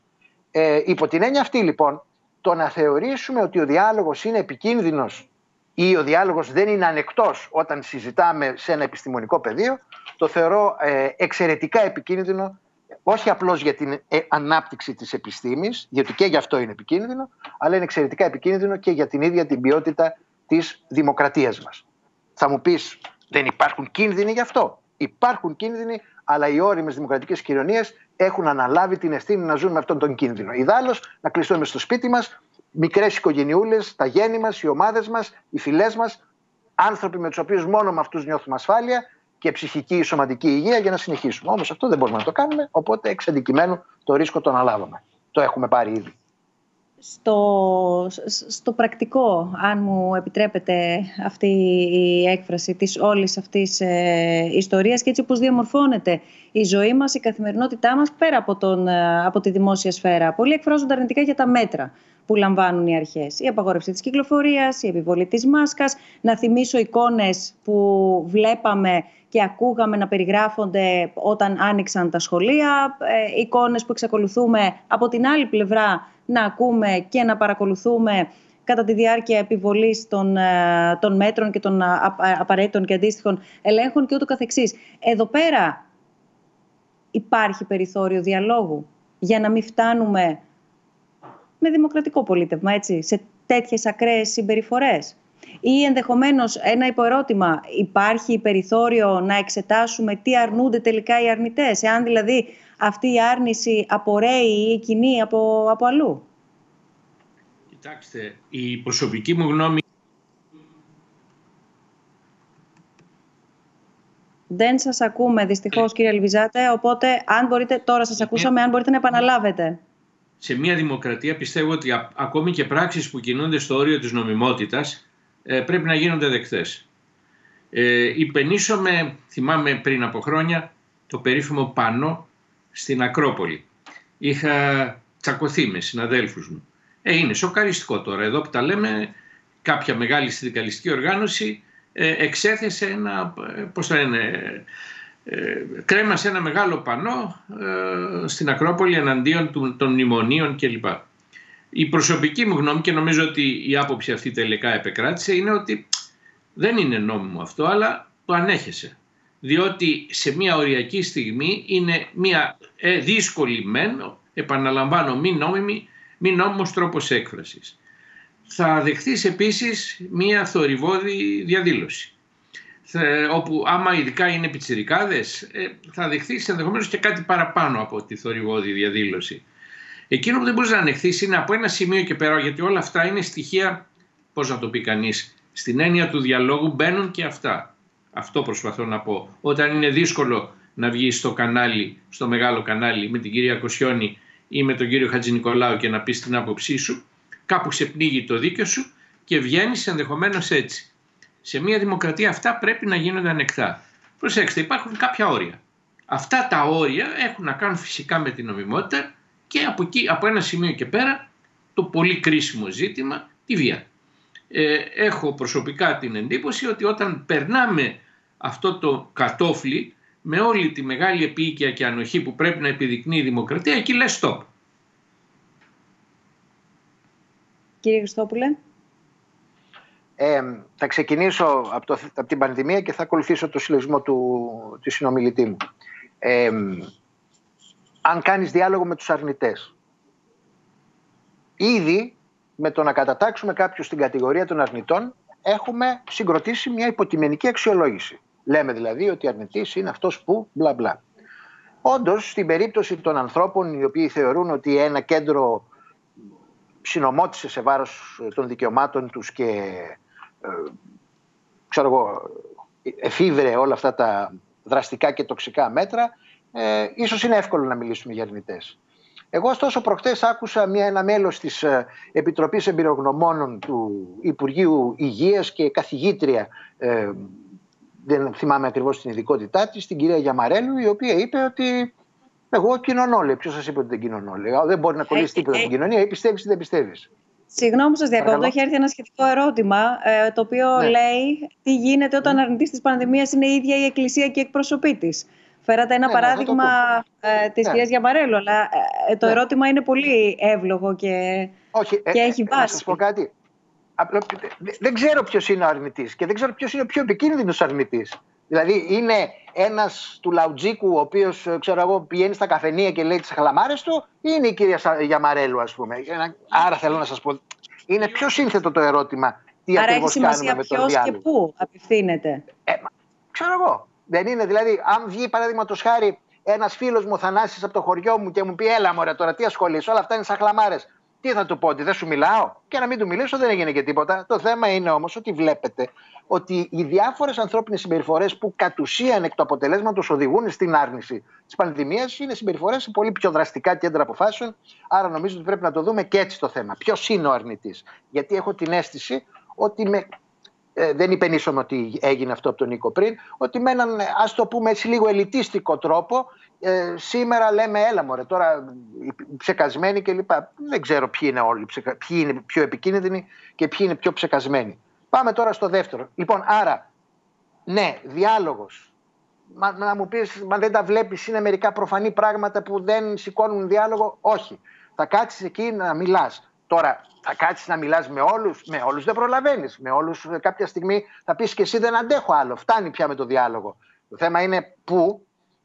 Ε, υπό την έννοια αυτή λοιπόν, το να θεωρήσουμε ότι ο διάλογος είναι επικίνδυνος ή ο διάλογος δεν είναι ανεκτός όταν συζητάμε σε ένα επιστημονικό πεδίο, το θεωρώ ε, εξαιρετικά επικίνδυνο όχι απλώς για την ε, ανάπτυξη της επιστήμης, γιατί και γι' αυτό είναι επικίνδυνο, αλλά είναι εξαιρετικά επικίνδυνο και για την ίδια την ποιότητα της δημοκρατίας μας. Θα μου πεις, δεν υπάρχουν κίνδυνοι γι' αυτό; Υπάρχουν κίνδυνοι, αλλά οι όριμες δημοκρατικές κοινωνίες έχουν αναλάβει την ευθύνη να ζουν με αυτόν τον κίνδυνο. Ιδάλλως, να κλειστούμε στο σπίτι μας, μικρές οικογενειούλες, τα γέννη μας, οι ομάδες μας, οι φυλές μας, άνθρωποι με τους οποίους μόνο με αυτούς νιώθουμε ασφάλεια και ψυχική ή σωματική υγεία για να συνεχίσουμε. Όμως αυτό δεν μπορούμε να το κάνουμε, οπότε εξ αντικειμένου το ρίσκο το αναλάβαμε. Το έχουμε πάρει ήδη. στο, στο πρακτικό, αν μου επιτρέπετε αυτή η έκφραση της όλης αυτής ε, ιστορίας και έτσι όπως διαμορφώνεται η ζωή μας, η καθημερινότητά μας πέρα από, τον, ε, από τη δημόσια σφαίρα. Πολλοί εκφράζονται αρνητικά για τα μέτρα που λαμβάνουν οι αρχές. Η απαγόρευση της κυκλοφορίας, η επιβολή της μάσκας, να θυμίσω εικόνες που βλέπαμε και ακούγαμε να περιγράφονται όταν άνοιξαν τα σχολεία, ε, εικόνες που εξακολουθούμε από την άλλη πλευρά να ακούμε και να παρακολουθούμε κατά τη διάρκεια επιβολής των, ε, των μέτρων και των απαραίτητων και αντίστοιχων ελέγχων και ούτω καθεξής. Εδώ πέρα υπάρχει περιθώριο διαλόγου για να μην φτάνουμε με δημοκρατικό πολίτευμα, έτσι, σε τέτοιες ακραίες συμπεριφορές. Ή ενδεχομένως ένα υποερώτημα, υπάρχει περιθώριο να εξετάσουμε τι αρνούνται τελικά οι αρνητές, εάν δηλαδή αυτή η άρνηση απορρέει ή κοινή από, από αλλού; Κοιτάξτε, η προσωπική μου γνώμη Δεν σας ακούμε δυστυχώς κύριε Ελβιζάτε, οπότε αν μπορείτε, τώρα σας ακούσαμε, αν μπορείτε να επαναλάβετε. Σε μια δημοκρατία πιστεύω ότι ακόμη και πράξεις που κινούνται στο όριο της νομιμότητας ε, πρέπει να γίνονται δεκτές. Ε, υπενήσωμε, θυμάμαι πριν από χρόνια, το περίφημο πανό στην Ακρόπολη. Είχα τσακωθεί με συναδέλφους μου. Ε, είναι σοκαριστικό τώρα. Εδώ που τα λέμε, κάποια μεγάλη συνδικαλιστική οργάνωση ε, εξέθεσε ένα, ε, πώς θα είναι, ε, κρέμασε ένα μεγάλο πανό ε, στην Ακρόπολη εναντίον του, των μνημονίων κλπ. Η προσωπική μου γνώμη και νομίζω ότι η άποψη αυτή τελικά επεκράτησε είναι ότι δεν είναι νόμιμο αυτό αλλά το ανέχεσαι διότι σε μια οριακή στιγμή είναι μια ε, δύσκολη μεν, επαναλαμβάνω μη νόμιμη, μη νόμιμος τρόπος έκφρασης. Θα δεχθείς επίσης μια θορυβόδη διαδήλωση όπου άμα ειδικά είναι πιτσιρικάδες ε, θα δεχθείς ενδεχομένως και κάτι παραπάνω από τη θορυβόδη διαδήλωση. Εκείνο που δεν μπορείς να ανεχθείς είναι από ένα σημείο και πέρα γιατί όλα αυτά είναι στοιχεία, πώς να το πει κανείς, στην έννοια του διαλόγου μπαίνουν και αυτά. Αυτό προσπαθώ να πω. Όταν είναι δύσκολο να βγει στο κανάλι, στο μεγάλο κανάλι με την κυρία Κοσιόνη ή με τον κύριο Χατζη Νικολάου και να πεις την άποψή σου, κάπου ξεπνίγει το δίκιο σου και βγαίνεις ενδεχομένως έτσι. Σε μια δημοκρατία αυτά πρέπει να γίνονται ανεκτά. Προσέξτε, υπάρχουν κάποια όρια. Αυτά τα όρια έχουν να κάνουν φυσικά με την νομιμότητα και από, εκεί, από ένα σημείο και πέρα το πολύ κρίσιμο ζήτημα, τη βία. Ε, έχω προσωπικά την εντύπωση ότι όταν περνάμε αυτό το κατόφλι με όλη τη μεγάλη επίοικια και ανοχή που πρέπει να επιδεικνύει η δημοκρατία, εκεί λέει stop. Κύριε Χριστόπουλε. Ε, θα ξεκινήσω από, το, από την πανδημία και θα ακολουθήσω το συλλογισμό του, του συνομιλητή μου. Ε, αν κάνεις διάλογο με τους αρνητές. Ήδη με το να κατατάξουμε κάποιους στην κατηγορία των αρνητών έχουμε συγκροτήσει μια υποκειμενική αξιολόγηση. Λέμε δηλαδή ότι αρνητής είναι αυτός που μπλα μπλα. Όντως, στην περίπτωση των ανθρώπων οι οποίοι θεωρούν ότι ένα κέντρο συνομότησε σε βάρος των δικαιωμάτων τους και ε, ξέρω εγώ, εφήβρε όλα αυτά τα δραστικά και τοξικά μέτρα, ε, ίσως είναι εύκολο να μιλήσουμε για αρνητές. Εγώ ωστόσο προχτές άκουσα μια, ένα μέλος της ε, Επιτροπής Εμπειρογνωμόνων του Υπουργείου Υγείας και καθηγήτρια ε, δεν θυμάμαι ακριβώς την ειδικότητά της, την κυρία Γιαμαρέλου, η οποία είπε ότι εγώ κοινωνώ. Λέει. Ποιος σας είπε ότι δεν κοινωνώ. Λέει. Δεν μπορεί να κολλήσει τίποτα στην κοινωνία ή πιστεύεις ή δεν πιστεύεις. Συγγνώμη που σας διακόπτω. Έχει έρθει ένα σχετικό ερώτημα, ε, το οποίο ναι. λέει τι γίνεται όταν ναι. αρνητής της πανδημίας είναι η ίδια η Εκκλησία και η εκπροσωπή της. Φέρατε ένα ναι, παράδειγμα ε, της ναι. κυρίας Γιαμαρέλου, αλλά ε, το ναι. ερώτημα είναι πολύ εύλογο και, Όχι, και έχει βάση. Να σας πω κάτι δεν ξέρω ποιος είναι ο αρνητής και δεν ξέρω ποιος είναι ο πιο επικίνδυνος αρνητής. Δηλαδή, είναι ένας του Λαουτζίκου, ο οποίος πηγαίνει στα καφενεία και λέει τις χλαμάρε του, ή είναι η κυρία Γιαμαρέλου, ας πούμε. Άρα θέλω να σας πω. Είναι πιο σύνθετο το ερώτημα. Τι ακριβώς κάνουμε με το διάλογο. και πού απευθύνεται. Ε, ξέρω εγώ. Δεν είναι, δηλαδή, αν βγει παραδείγματο χάρη ένας φίλος μου Θανάσης από το χωριό μου και μου πει: Έλα, μωρέ, τώρα τι ασχολείσαι, όλα αυτά είναι σαν χλαμάρε Τι θα του πω, ότι δεν σου μιλάω; Και να μην του μιλήσω δεν έγινε και τίποτα. Το θέμα είναι όμως ότι βλέπετε ότι οι διάφορες ανθρώπινες συμπεριφορές που κατ' ουσίαν εκ του αποτελέσματος οδηγούν στην άρνηση της πανδημίας είναι συμπεριφορές σε πολύ πιο δραστικά κέντρα αποφάσεων. Άρα νομίζω ότι πρέπει να το δούμε και έτσι το θέμα. Ποιος είναι ο αρνητής; Γιατί έχω την αίσθηση ότι με ε, δεν υπενήσωμε ότι έγινε αυτό από τον Νίκο πριν, ότι με έναν ας το πούμε έτσι λίγο ελιτίστικο τρόπο ε, σήμερα λέμε έλα μωρέ τώρα ψεκασμένοι κλπ. Δεν ξέρω ποιοι είναι όλοι, ποιοι είναι πιο επικίνδυνοι και ποιοι είναι πιο ψεκασμένοι. Πάμε τώρα στο δεύτερο. Λοιπόν, άρα, ναι, διάλογος. Μα, να μου πεις, μα δεν τα βλέπεις, είναι μερικά προφανή πράγματα που δεν σηκώνουν διάλογο; Όχι. Θα κάτσεις εκεί να μιλάς. Τώρα, θα κάτσεις να μιλάς με όλους; Με όλους δεν προλαβαίνεις. Με όλους κάποια στιγμή θα πεις και εσύ δεν αντέχω άλλο. Φτάνει πια με το διάλογο. Το θέμα είναι πού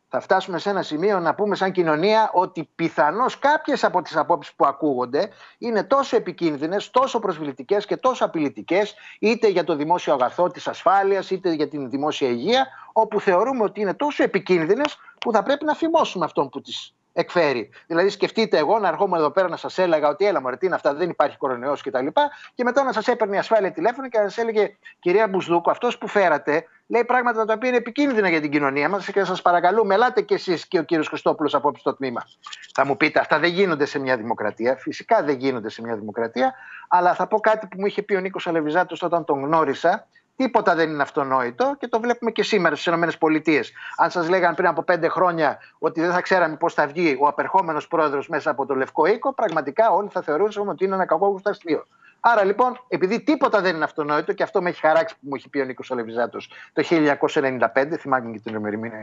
θα φτάσουμε σε ένα σημείο να πούμε σαν κοινωνία ότι πιθανώς κάποιες από τις απόψεις που ακούγονται είναι τόσο επικίνδυνες, τόσο προσβλητικές και τόσο απειλητικές, είτε για το δημόσιο αγαθό της ασφάλειας, είτε για την δημόσια υγεία, όπου θεωρούμε ότι είναι τόσο επικίνδυνες που θα πρέπει να φημώσουμε αυτόν που τις εκφέρει. Δηλαδή, σκεφτείτε εγώ να ερχόμουν εδώ πέρα να σας έλεγα ότι έλα μωρέ, τι είναι αυτά, δεν υπάρχει κορονοϊός κτλ. Και, και μετά να σας έπαιρνε η ασφάλεια τηλέφωνο και να σας έλεγε, κυρία Μπουσδούκου, αυτός που φέρατε λέει πράγματα τα οποία είναι επικίνδυνα για την κοινωνία μας και σας παρακαλούμε, ελάτε κι εσείς και ο κύριος Χριστόπουλος απόψε στο τμήμα. Θα μου πείτε, αυτά δεν γίνονται σε μια δημοκρατία. Φυσικά δεν γίνονται σε μια δημοκρατία. Αλλά θα πω κάτι που μου είχε πει ο Νίκος Αλεβιζάτος όταν τον γνώρισα. Τίποτα δεν είναι αυτονόητο και το βλέπουμε και σήμερα στις ΗΠΑ. Αν σας λέγανε πριν από πέντε χρόνια ότι δεν θα ξέραμε πώς θα βγει ο απερχόμενος πρόεδρος μέσα από το Λευκό Οίκο, πραγματικά όλοι θα θεωρούσαμε ότι είναι ένα κακό αστείο. Άρα λοιπόν, επειδή τίποτα δεν είναι αυτονόητο και αυτό με έχει χαράξει που μου έχει πει ο Νίκος Αλεβιζάτο το 1995, θυμάμαι και την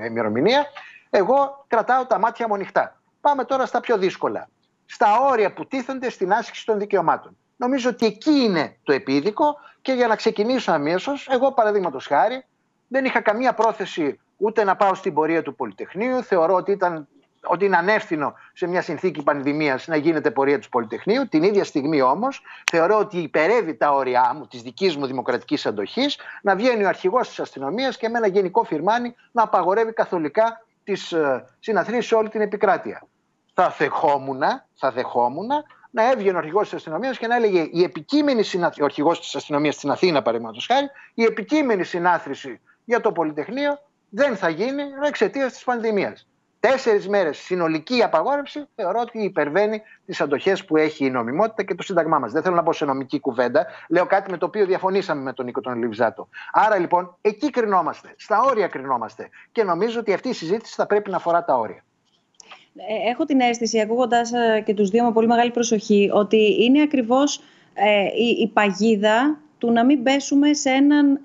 ημερομηνία, εγώ κρατάω τα μάτια μου ανοιχτά. Πάμε τώρα στα πιο δύσκολα. Στα όρια που τίθενται στην άσκηση των δικαιωμάτων. Νομίζω ότι εκεί είναι το επίδικο και για να ξεκινήσω αμέσως, εγώ παραδείγματος χάρη δεν είχα καμία πρόθεση ούτε να πάω στην πορεία του Πολυτεχνείου. Θεωρώ ότι ήταν ότι είναι ανεύθυνο σε μια συνθήκη πανδημίας να γίνεται πορεία του Πολυτεχνείου. Την ίδια στιγμή όμως θεωρώ ότι υπερεύει τα όρια μου, της δικής μου δημοκρατικής αντοχής, να βγαίνει ο αρχηγός της αστυνομίας και με ένα γενικό φυρμάνι να απαγορεύει καθολικά τις ε, συναθρήσεις σε όλη την επικράτεια. Θα δεχόμουν, θα δεχόμουν να έβγαινε ο αρχηγός της αστυνομίας και να έλεγε η επικείμενη συνάθρηση, ο αρχηγός της αστυνομίας στην Αθήνα, παραδείγματος χάρη, η επικείμενη συνάθρηση για το Πολυτεχνείο δεν θα γίνει εξαιτίας της πανδημίας τέσσερις μέρες συνολική απαγόρευση θεωρώ ότι υπερβαίνει τις αντοχές που έχει η νομιμότητα και το Σύνταγμά μας. Δεν θέλω να πω σε νομική κουβέντα. Λέω κάτι με το οποίο διαφωνήσαμε με τον Νίκο τον Λιβζάτο. Άρα λοιπόν εκεί κρινόμαστε. Στα όρια κρινόμαστε. Και νομίζω ότι αυτή η συζήτηση θα πρέπει να αφορά τα όρια. Ε, έχω την αίσθηση, ακούγοντας ε, και τους δύο με πολύ μεγάλη προσοχή, ότι είναι ακριβώς ε, η, η παγίδα του να μην πέσουμε σε έναν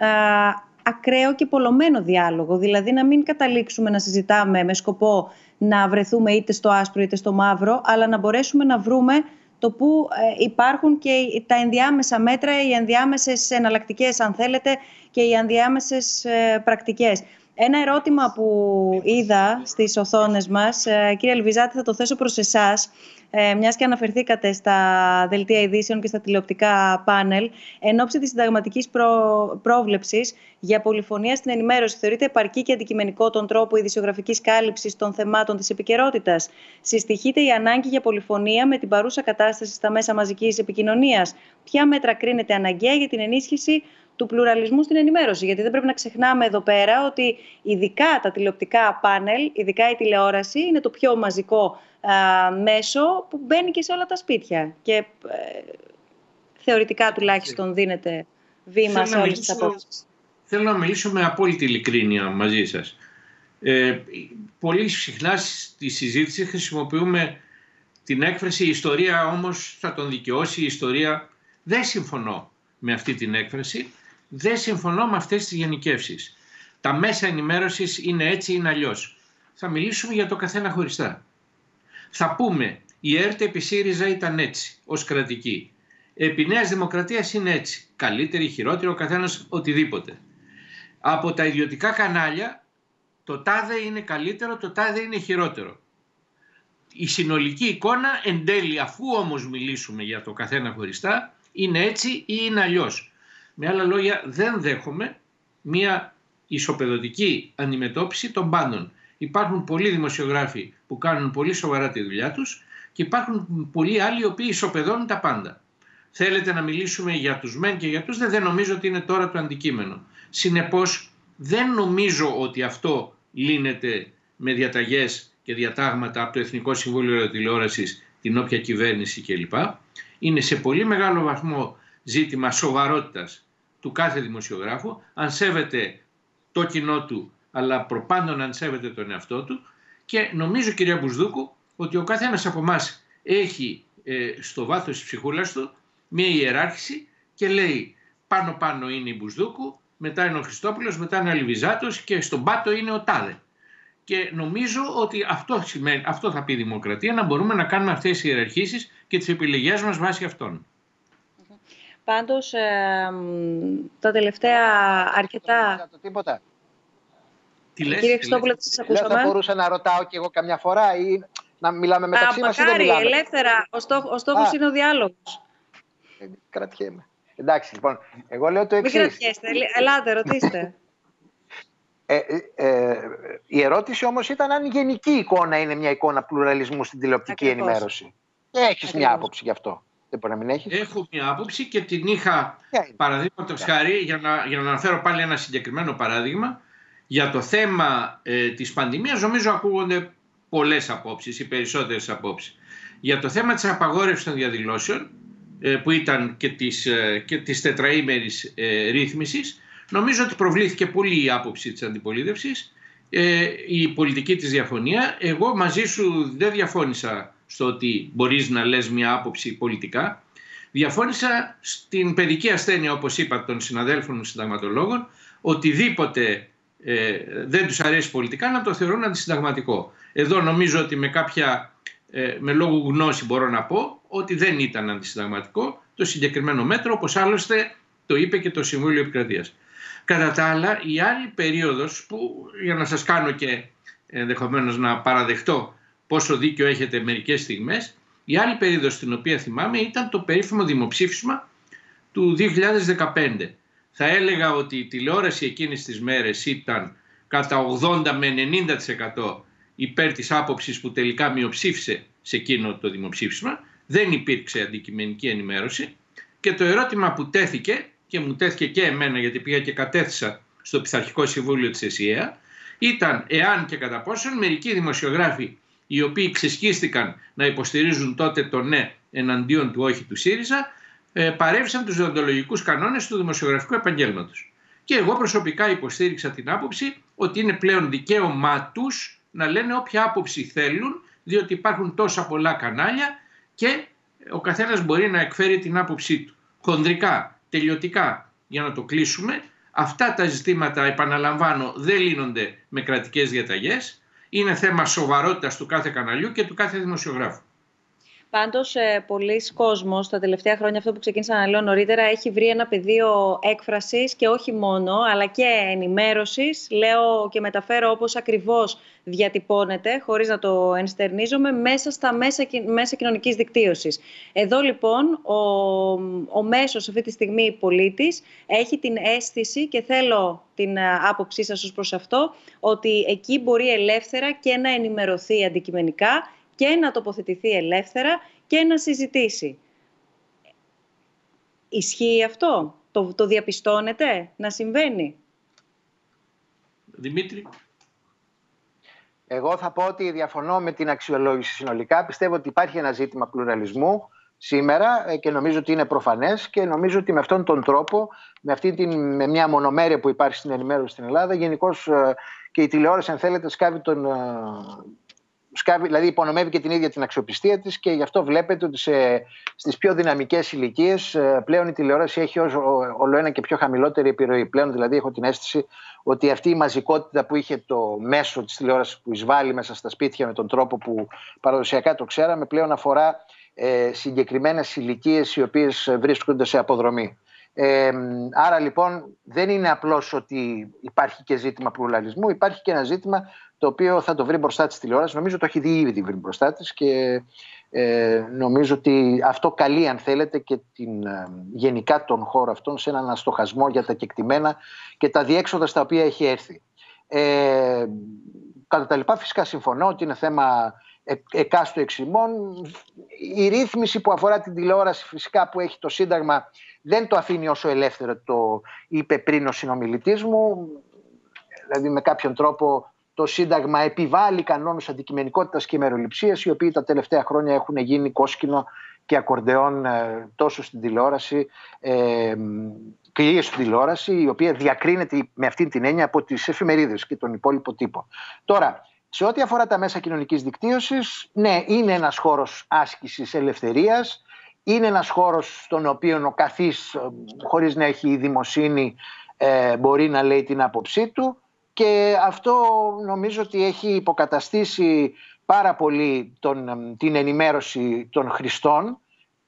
ακραίο και πολλωμένο διάλογο. Δηλαδή να μην καταλήξουμε να συζητάμε με σκοπό να βρεθούμε είτε στο άσπρο είτε στο μαύρο, αλλά να μπορέσουμε να βρούμε το που ε, υπάρχουν και τα ενδιάμεσα μέτρα, οι ενδιάμεσες εναλλακτικές, αν θέλετε, και οι ενδιάμεσες ε, πρακτικές. Ένα ερώτημα που είδα στις οθόνες μας, ε, κύριε Ελβιζάτη, θα το θέσω προς εσάς, ε, μιας και αναφερθήκατε στα δελτία ειδήσεων και στα τηλεοπτικά πάνελ, εν ώψη της συνταγματικής προ... πρόβλεψης για πολυφωνία στην ενημέρωση, θεωρείται επαρκή και αντικειμενικό τον τρόπο ειδησιογραφικής κάλυψης των θεμάτων της επικαιρότητας. Συστοιχείται η ανάγκη για πολυφωνία με την παρούσα κατάσταση στα μέσα μαζικής επικοινωνίας. Ποια μέτρα κρίνεται αναγκαία για την ενίσχυση του πλουραλισμού στην ενημέρωση. Γιατί δεν πρέπει να ξεχνάμε εδώ πέρα ότι ειδικά τα τηλεοπτικά πάνελ, ειδικά η τηλεόραση, είναι το πιο μαζικό μέσο που μπαίνει και σε όλα τα σπίτια. Και ε, θεωρητικά τουλάχιστον δίνεται βήμα σε όλες τις απόψεις. Θέλω να μιλήσω με απόλυτη ειλικρίνεια μαζί σας. Ε, πολύ συχνά στη συζήτηση χρησιμοποιούμε την έκφραση «η ιστορία όμως θα τον δικαιώσει, η ιστορία...» Δεν συμφωνώ με αυτή την έκφραση δεν συμφωνώ με αυτές τις γενικεύσεις. Τα μέσα ενημέρωσης είναι έτσι ή αλλιώς. Θα μιλήσουμε για το καθένα χωριστά. Θα πούμε η ΕΡΤ επί ΣΥΡΙΖΑ ήταν έτσι, ως κρατική. Επί Νέας Δημοκρατίας είναι έτσι. Καλύτερη, χειρότερη, ο καθένας οτιδήποτε. Από τα ιδιωτικά κανάλια το τάδε είναι καλύτερο, το τάδε είναι χειρότερο. Η συνολική εικόνα εν τέλει, αφού όμως μιλήσουμε για το καθένα χωριστά, είναι έτσι ή είναι αλλιώς. Με άλλα λόγια, δεν δέχομαι μία ισοπεδωτική αντιμετώπιση των πάντων. Υπάρχουν πολλοί δημοσιογράφοι που κάνουν πολύ σοβαρά τη δουλειά τους και υπάρχουν πολλοί άλλοι οι οποίοι ισοπεδώνουν τα πάντα. Θέλετε να μιλήσουμε για τους μεν και για τους δεν, δεν νομίζω ότι είναι τώρα το αντικείμενο. Συνεπώς δεν νομίζω ότι αυτό λύνεται με διαταγές και διατάγματα από το Εθνικό Συμβούλιο Τηλεόρασης, την όποια κυβέρνηση κλπ. Είναι σε πολύ μεγάλο βαθμό ζήτημα σοβαρότητας του κάθε δημοσιογράφου, αν σέβεται το κοινό του, αλλά προπάντων αν σέβεται τον εαυτό του και νομίζω κυρία Μπουσδούκου ότι ο καθένας από εμάς έχει ε, στο βάθος της ψυχούλας του μια ιεράρχηση και λέει πάνω πάνω είναι η Μπουσδούκου, μετά είναι ο Χριστόπουλος, μετά είναι ο Αλιβιζάτος και στον πάτο είναι ο Τάδε. Και νομίζω ότι αυτό, σημαίνει, αυτό θα πει η δημοκρατία, να μπορούμε να κάνουμε αυτές τις ιεραρχήσεις και τις επιλογές μας βάσει αυτών. Πάντως, ε, τα τελευταία αρκετά... Το τίποτα. Τι λες, Κύριε Χριστόπουλο, τι σας ακούσαμε. Δεν θα μπορούσα να ρωτάω κι εγώ καμιά φορά ή να μιλάμε μεταξύ μας ή δεν μιλάμε; ελεύθερα. Ο, στόχ, ο στόχος είναι ο διάλογος. Ε, κρατιέμαι. Εντάξει, λοιπόν, εγώ λέω το εξής. Μην κρατιέστε, ελάτε, ρωτήστε. Ε, ε, ε, η ερώτηση όμως ήταν αν η γενική εικόνα είναι μια εικόνα πλουραλισμού στην τηλεοπτική Ακριβώς. ενημέρωση. Έχεις μια άποψη γι' αυτό; Δεν μπορεί να μην έχεις. Έχω μια άποψη και την είχα yeah, παραδείγματος yeah. χάρη για να, για να αναφέρω πάλι ένα συγκεκριμένο παράδειγμα. Για το θέμα ε, της πανδημίας νομίζω ακούγονται πολλές απόψεις ή περισσότερες απόψεις. Για το θέμα της απαγόρευσης των διαδηλώσεων ε, που ήταν και της, ε, και της τετραήμερης ε, ρύθμισης νομίζω ότι προβλήθηκε πολύ η άποψη της αντιπολίτευσης η πολιτική της διαφωνία. Εγώ μαζί σου δεν διαφώνησα στο ότι μπορείς να λες μια άποψη πολιτικά. Διαφώνησα στην παιδική ασθένεια, όπως είπα, των συναδέλφων μου συνταγματολόγων, οτιδήποτε ε, δεν τους αρέσει πολιτικά να το θεωρούν αντισυνταγματικό. Εδώ νομίζω ότι με κάποια, ε, με λόγο γνώση μπορώ να πω ότι δεν ήταν αντισυνταγματικό το συγκεκριμένο μέτρο, όπως άλλωστε το είπε και το Συμβούλιο Επικρατείας. Κατά τα άλλα, η άλλη περίοδος που, για να σας κάνω και ενδεχομένως να παραδεχτώ πόσο δίκιο έχετε μερικές στιγμές, η άλλη περίοδος στην οποία θυμάμαι ήταν το περίφημο δημοψήφισμα του 2015 θα έλεγα ότι η τηλεόραση εκείνες τις μέρες ήταν κατά 80 με 90% υπέρ της άποψης που τελικά μειοψήφισε σε εκείνο το δημοψήφισμα. Δεν υπήρξε αντικειμενική ενημέρωση. Και το ερώτημα που τέθηκε και μου τέθηκε και εμένα γιατί πήγα και κατέθεσα στο Πειθαρχικό Συμβούλιο της ΕΣΥΑ ήταν εάν και κατά πόσον μερικοί δημοσιογράφοι οι οποίοι ξεσχίστηκαν να υποστηρίζουν τότε το ναι εναντίον του όχι του ΣΥΡΙΖΑ ε, παρέβησαν τους διοντολογικούς κανόνες του δημοσιογραφικού επαγγέλματος. Και εγώ προσωπικά υποστήριξα την άποψη ότι είναι πλέον δικαίωμά τους να λένε όποια άποψη θέλουν, διότι υπάρχουν τόσα πολλά κανάλια και ο καθένας μπορεί να εκφέρει την άποψή του. Χονδρικά, τελειωτικά, για να το κλείσουμε, αυτά τα ζητήματα, επαναλαμβάνω, δεν λύνονται με κρατικές διαταγές, είναι θέμα σοβαρότητας του κάθε καναλιού και του κάθε δημοσιογράφου. Πάντως, ε, πολλοί κόσμος τα τελευταία χρόνια, αυτό που ξεκίνησα να λέω νωρίτερα, έχει βρει ένα πεδίο έκφρασης και όχι μόνο, αλλά και ενημέρωσης. Λέω και μεταφέρω όπως ακριβώς διατυπώνεται, χωρίς να το ενστερνίζομαι, μέσα στα μέσα, μέσα κοινωνικής δικτύωσης. Εδώ λοιπόν ο, ο μέσος αυτή τη στιγμή πολίτης έχει την αίσθηση και θέλω την ε, άποψή σας ως προς αυτό, ότι εκεί μπορεί ελεύθερα και να ενημερωθεί αντικειμενικά και να τοποθετηθεί ελεύθερα και να συζητήσει. Ισχύει αυτό, το, το διαπιστώνετε να συμβαίνει; Δημήτρη. Εγώ θα πω ότι διαφωνώ με την αξιολόγηση συνολικά. Πιστεύω ότι υπάρχει ένα ζήτημα πλουραλισμού σήμερα ε, και νομίζω ότι είναι προφανές και νομίζω ότι με αυτόν τον τρόπο, με, αυτή την, με μια μονομέρεια που υπάρχει στην ενημέρωση στην Ελλάδα, γενικώς ε, και η τηλεόραση αν θέλετε σκάβει τον, ε, σκάβει, δηλαδή υπονομεύει και την ίδια την αξιοπιστία της και γι' αυτό βλέπετε ότι σε, στις πιο δυναμικές ηλικίες ε, πλέον η τηλεόραση έχει όλο ένα και πιο χαμηλότερη επιρροή. Πλέον δηλαδή έχω την αίσθηση ότι αυτή η μαζικότητα που είχε το μέσο της τηλεόρασης που εισβάλλει μέσα στα σπίτια με τον τρόπο που παραδοσιακά το ξέραμε πλέον αφορά ε, συγκεκριμένες ηλικίες οι οποίες βρίσκονται σε αποδρομή. Ε, άρα λοιπόν δεν είναι απλώς ότι υπάρχει και ζήτημα πλουραλισμού, υπάρχει και ένα ζήτημα το οποίο θα το βρει μπροστά της τηλεόρασης. Νομίζω το έχει δει ήδη βρει μπροστά της και ε, νομίζω ότι αυτό καλεί, αν θέλετε, και την, ε, γενικά τον χώρο αυτόν σε έναν αστοχασμό για τα κεκτημένα και τα διέξοδα στα οποία έχει έρθει. Ε, κατά τα λοιπά, φυσικά συμφωνώ ότι είναι θέμα εκάστο εξημών. Η ρύθμιση που αφορά την τηλεόραση φυσικά που έχει το Σύνταγμα δεν το αφήνει όσο ελεύθερο το είπε πριν ο συνομιλητής μου. Δηλαδή με κάποιον τρόπο το Σύνταγμα επιβάλλει κανόνες αντικειμενικότητας και μεροληψίας οι οποίοι τα τελευταία χρόνια έχουν γίνει κόσκινο και ακορντεόν ε, τόσο στην τηλεόραση ε, και στην τηλεόραση η οποία διακρίνεται με αυτή την έννοια από τις εφημερίδες και τον υπόλοιπο τύπο. Τώρα, σε ό,τι αφορά τα μέσα κοινωνικής δικτύωσης, ναι, είναι ένας χώρος άσκησης ελευθερίας, είναι ένας χώρος στον οποίο ο καθής, ε, χωρίς να έχει δημοσύνη, ε, μπορεί να λέει την άποψή του και αυτό νομίζω ότι έχει υποκαταστήσει πάρα πολύ τον, ε, την ενημέρωση των χρηστών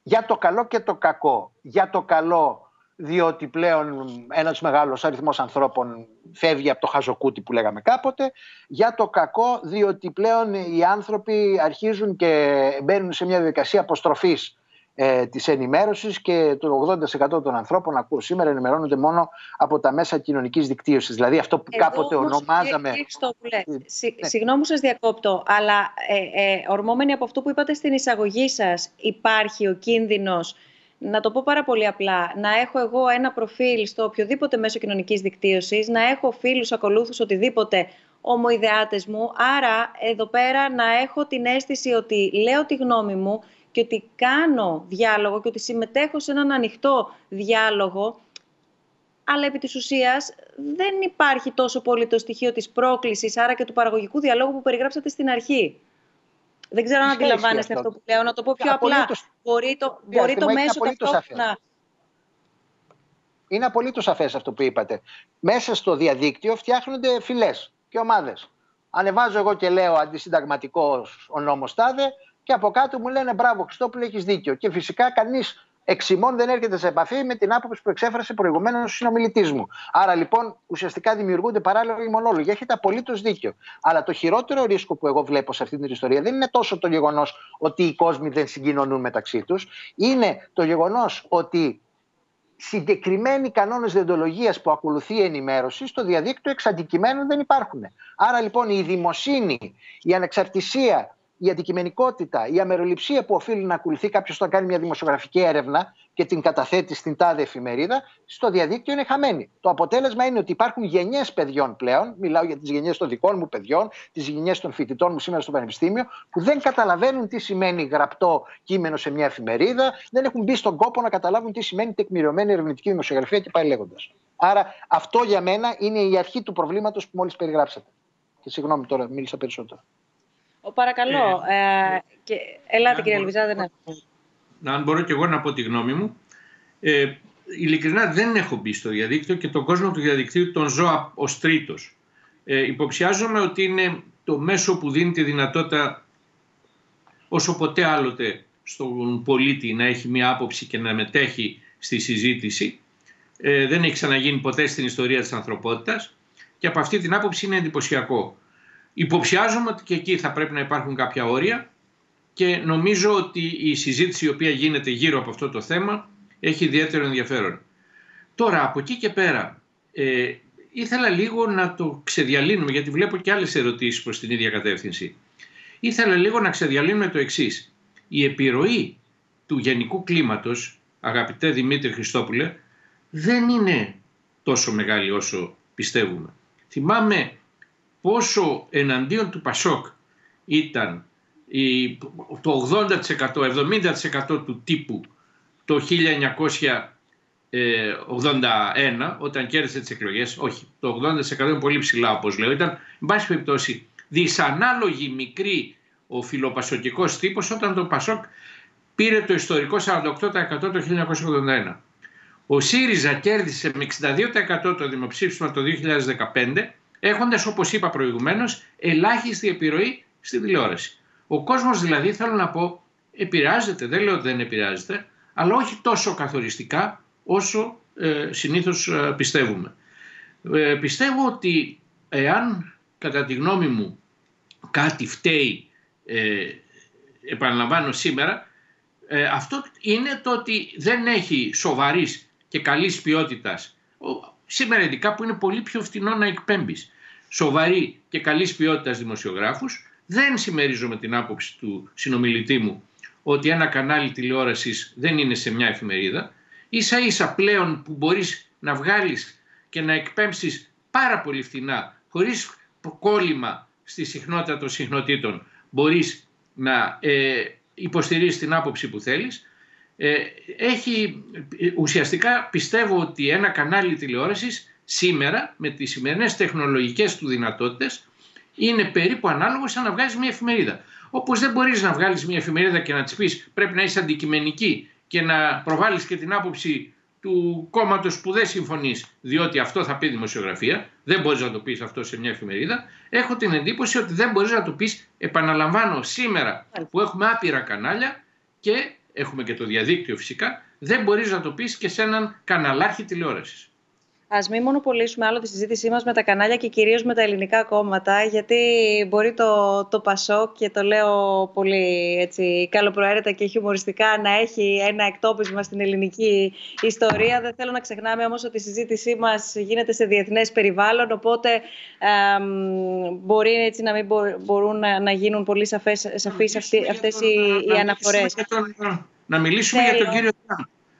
για το καλό και το κακό. Για το καλό διότι πλέον ένας μεγάλος αριθμός ανθρώπων φεύγει από το χαζοκούτι που λέγαμε κάποτε, για το κακό διότι πλέον οι άνθρωποι αρχίζουν και μπαίνουν σε μια διαδικασία αποστροφής ε, της ενημέρωσης και το 80% των ανθρώπων ακούω σήμερα ενημερώνονται μόνο από τα μέσα κοινωνικής δικτύωσης. Δηλαδή αυτό που Εδώ κάποτε όμως, ονομάζαμε... Κύριε Ναι. συγγνώμη που σας διακόπτω, αλλά ε, ε, ορμόμενοι από αυτό που είπατε στην εισαγωγή σας, υπάρχει ο κίνδυνος να το πω πάρα πολύ απλά, να έχω εγώ ένα προφίλ στο οποιοδήποτε μέσο κοινωνικής δικτύωσης, να έχω φίλους, ακολούθους, οτιδήποτε ομοειδεάτες μου, άρα εδώ πέρα να έχω την αίσθηση ότι λέω τη γνώμη μου και ότι κάνω διάλογο και ότι συμμετέχω σε έναν ανοιχτό διάλογο, αλλά επί της ουσίας δεν υπάρχει τόσο πολύ το στοιχείο της πρόκλησης, άρα και του παραγωγικού διαλόγου που περιγράψατε στην αρχή. Δεν ξέρω αν Φυσικά αντιλαμβάνεστε ισχύει αυτό αυτό. που λέω. Να το πω πιο Απολύτως. απλά. Μπορεί το, Διάστημα, μπορεί το είναι μέσο απολύτως ταυτόχρονα. Είναι απολύτως σαφές αυτό που είπατε. Μέσα στο διαδίκτυο φτιάχνονται φυλές και ομάδες. Ανεβάζω εγώ και λέω αντισυνταγματικός ο νόμος τάδε και από κάτω μου λένε μπράβο, Χριστόπουλο, έχεις δίκιο. Και φυσικά κανείς εξημών δεν έρχεται σε επαφή με την άποψη που εξέφρασε προηγουμένως ο συνομιλητής μου. Άρα λοιπόν ουσιαστικά δημιουργούνται παράλογοι μονόλογοι. Έχετε απολύτως δίκιο. Αλλά το χειρότερο ρίσκο που εγώ βλέπω σε αυτή την ιστορία δεν είναι τόσο το γεγονός ότι οι κόσμοι δεν συγκοινωνούν μεταξύ τους. Είναι το γεγονός ότι συγκεκριμένοι κανόνες διοντολογίας που ακολουθεί η ενημέρωση στο διαδίκτυο εξ αντικειμένων δεν υπάρχουν. Άρα λοιπόν η δημοσύνη, η ανεξαρτησία, η αντικειμενικότητα, η αμεροληψία που οφείλει να ακολουθεί κάποιος όταν κάνει μια δημοσιογραφική έρευνα και την καταθέτει στην τάδε εφημερίδα, στο διαδίκτυο είναι χαμένη. Το αποτέλεσμα είναι ότι υπάρχουν γενιές παιδιών πλέον, μιλάω για τις γενιές των δικών μου παιδιών, τις γενιές των φοιτητών μου σήμερα στο Πανεπιστήμιο, που δεν καταλαβαίνουν τι σημαίνει γραπτό κείμενο σε μια εφημερίδα, δεν έχουν μπει στον κόπο να καταλάβουν τι σημαίνει τεκμηριωμένη ερευνητική δημοσιογραφία και πάει λέγοντας. Άρα αυτό για μένα είναι η αρχή του προβλήματος που μόλις περιγράψατε. Και συγγνώμη τώρα, μίλησα περισσότερο. Ο, παρακαλώ. Ε, και, ελάτε Αν κύριε μπορώ- Ελβιζάδε. Ναι. αν μπορώ και εγώ να πω τη γνώμη μου, ε, ειλικρινά δεν έχω μπει στο διαδίκτυο και τον κόσμο του διαδικτύου τον ζω ως τρίτος. Ε, υποψιάζομαι ότι είναι το μέσο που δίνει τη δυνατότητα όσο ποτέ άλλοτε στον πολίτη να έχει μία άποψη και να μετέχει στη συζήτηση. Ε, δεν έχει ξαναγίνει ποτέ στην ιστορία της ανθρωπότητας και από αυτή την άποψη είναι εντυπωσιακό. Υποψιάζομαι ότι και εκεί θα πρέπει να υπάρχουν κάποια όρια και νομίζω ότι η συζήτηση η οποία γίνεται γύρω από αυτό το θέμα έχει ιδιαίτερο ενδιαφέρον. Τώρα από εκεί και πέρα ε, ήθελα λίγο να το ξεδιαλύνουμε γιατί βλέπω και άλλες ερωτήσεις προς την ίδια κατεύθυνση. Ήθελα λίγο να ξεδιαλύνουμε το εξής. Η επιρροή του γενικού κλίματος, αγαπητέ Δημήτρη Χριστόπουλε, δεν είναι τόσο μεγάλη όσο πιστεύουμε. Θυμάμαι πόσο εναντίον του Πασόκ ήταν η, το 80%, 70% του τύπου το 1981 όταν κέρδισε τις εκλογές, όχι, το 80% είναι πολύ ψηλά όπως λέω, ήταν, εν πάση περιπτώσει, δυσανάλογη μικρή ο φιλοπασοκικός τύπος όταν το Πασόκ πήρε το ιστορικό 48% το 1981. Ο ΣΥΡΙΖΑ κέρδισε με 62% το δημοψήφισμα το 2015 έχοντας όπως είπα προηγουμένως ελάχιστη επιρροή στην τηλεόραση. Ο κόσμος δηλαδή θέλω να πω επηρεάζεται, δεν λέω ότι δεν επηρεάζεται αλλά όχι τόσο καθοριστικά όσο ε, συνήθως ε, πιστεύουμε. Ε, πιστεύω ότι εάν κατά τη γνώμη μου κάτι φταίει ε, επαναλαμβάνω σήμερα ε, αυτό είναι το ότι δεν έχει σοβαρής και καλής ποιότητας ο- σήμερα ειδικά που είναι πολύ πιο φτηνό να εκπέμπεις σοβαρή και καλής ποιότητας δημοσιογράφους Δεν συμμερίζομαι την άποψη του συνομιλητή μου ότι ένα κανάλι τηλεόρασης δεν είναι σε μια εφημερίδα. Ίσα ίσα πλέον που μπορείς να βγάλεις και να εκπέμψεις πάρα πολύ φθηνά, χωρίς κόλλημα στη συχνότητα των συχνοτήτων, μπορείς να ε, υποστηρίζεις την άποψη που θέλεις. Ε, έχει, ουσιαστικά πιστεύω ότι ένα κανάλι τηλεόρασης σήμερα με τις σημερινές τεχνολογικές του δυνατότητες είναι περίπου ανάλογο σαν να βγάλεις μια εφημερίδα. Όπως δεν μπορείς να βγάλεις μια εφημερίδα και να της πεις πρέπει να είσαι αντικειμενική και να προβάλλεις και την άποψη του κόμματος που δεν συμφωνείς, διότι αυτό θα πει δημοσιογραφία, δεν μπορείς να το πεις αυτό σε μια εφημερίδα. Έχω την εντύπωση ότι δεν μπορείς να το πεις, επαναλαμβάνω, σήμερα που έχουμε άπειρα κανάλια και έχουμε και το διαδίκτυο φυσικά, δεν μπορείς να το πεις και σε έναν καναλάρχη τηλεόρασης. Α μην μονοπολίσουμε άλλο τη συζήτησή μας με τα κανάλια και κυρίως με τα ελληνικά κόμματα, γιατί μπορεί το, το Πασόκ, και το λέω πολύ έτσι, καλοπροαίρετα και χιουμοριστικά, να έχει ένα εκτόπισμα στην ελληνική ιστορία. Δεν θέλω να ξεχνάμε όμως ότι η συζήτησή μας γίνεται σε διεθνές περιβάλλον, οπότε ε, μπορεί έτσι να μην μπορούν να, γίνουν πολύ σαφές, σαφείς αυτές οι, οι αναφορές. Να μιλήσουμε για τον κύριο Τραμπ.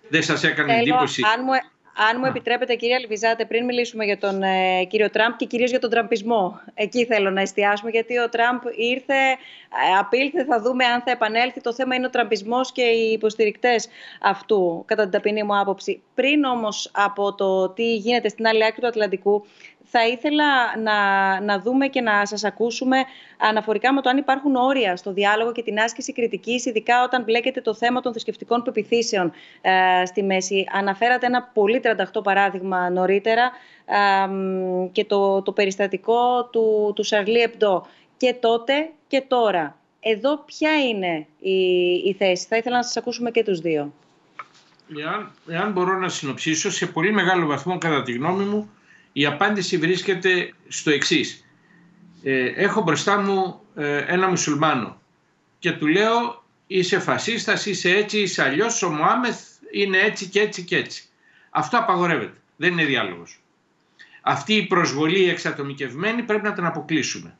Δεν σας έκανε εντύπωση. Αν μου, αν μου επιτρέπετε, κυρία Λιβιζάτε, πριν μιλήσουμε για τον ε, κύριο Τραμπ και κυρίως για τον τραμπισμό, εκεί θέλω να εστιάσουμε, γιατί ο Τραμπ ήρθε, ε, απήλθε, θα δούμε αν θα επανέλθει. Το θέμα είναι ο τραμπισμός και οι υποστηρικτές αυτού, κατά την ταπεινή μου άποψη. Πριν όμως από το τι γίνεται στην άλλη άκρη του Ατλαντικού, θα ήθελα να, να δούμε και να σας ακούσουμε αναφορικά με το αν υπάρχουν όρια στο διάλογο και την άσκηση κριτικής, ειδικά όταν μπλέκεται το θέμα των θρησκευτικών πεπιθήσεων ε, στη μέση. Αναφέρατε ένα πολύ 38 παράδειγμα νωρίτερα ε, και το, το περιστατικό του, του Σαρλί Επντό. Και τότε και τώρα. Εδώ ποια είναι η, η θέση; Θα ήθελα να σας ακούσουμε και τους δύο. Εάν, εάν μπορώ να συνοψίσω, σε πολύ μεγάλο βαθμό κατά τη γνώμη μου, η απάντηση βρίσκεται στο εξής. Ε, έχω μπροστά μου ε, ένα μουσουλμάνο και του λέω είσαι φασίστας, είσαι έτσι, είσαι αλλιώς, ο Μωάμεθ είναι έτσι και έτσι και έτσι. Αυτό απαγορεύεται. Δεν είναι διάλογος. Αυτή η προσβολή εξατομικευμένη πρέπει να την αποκλείσουμε.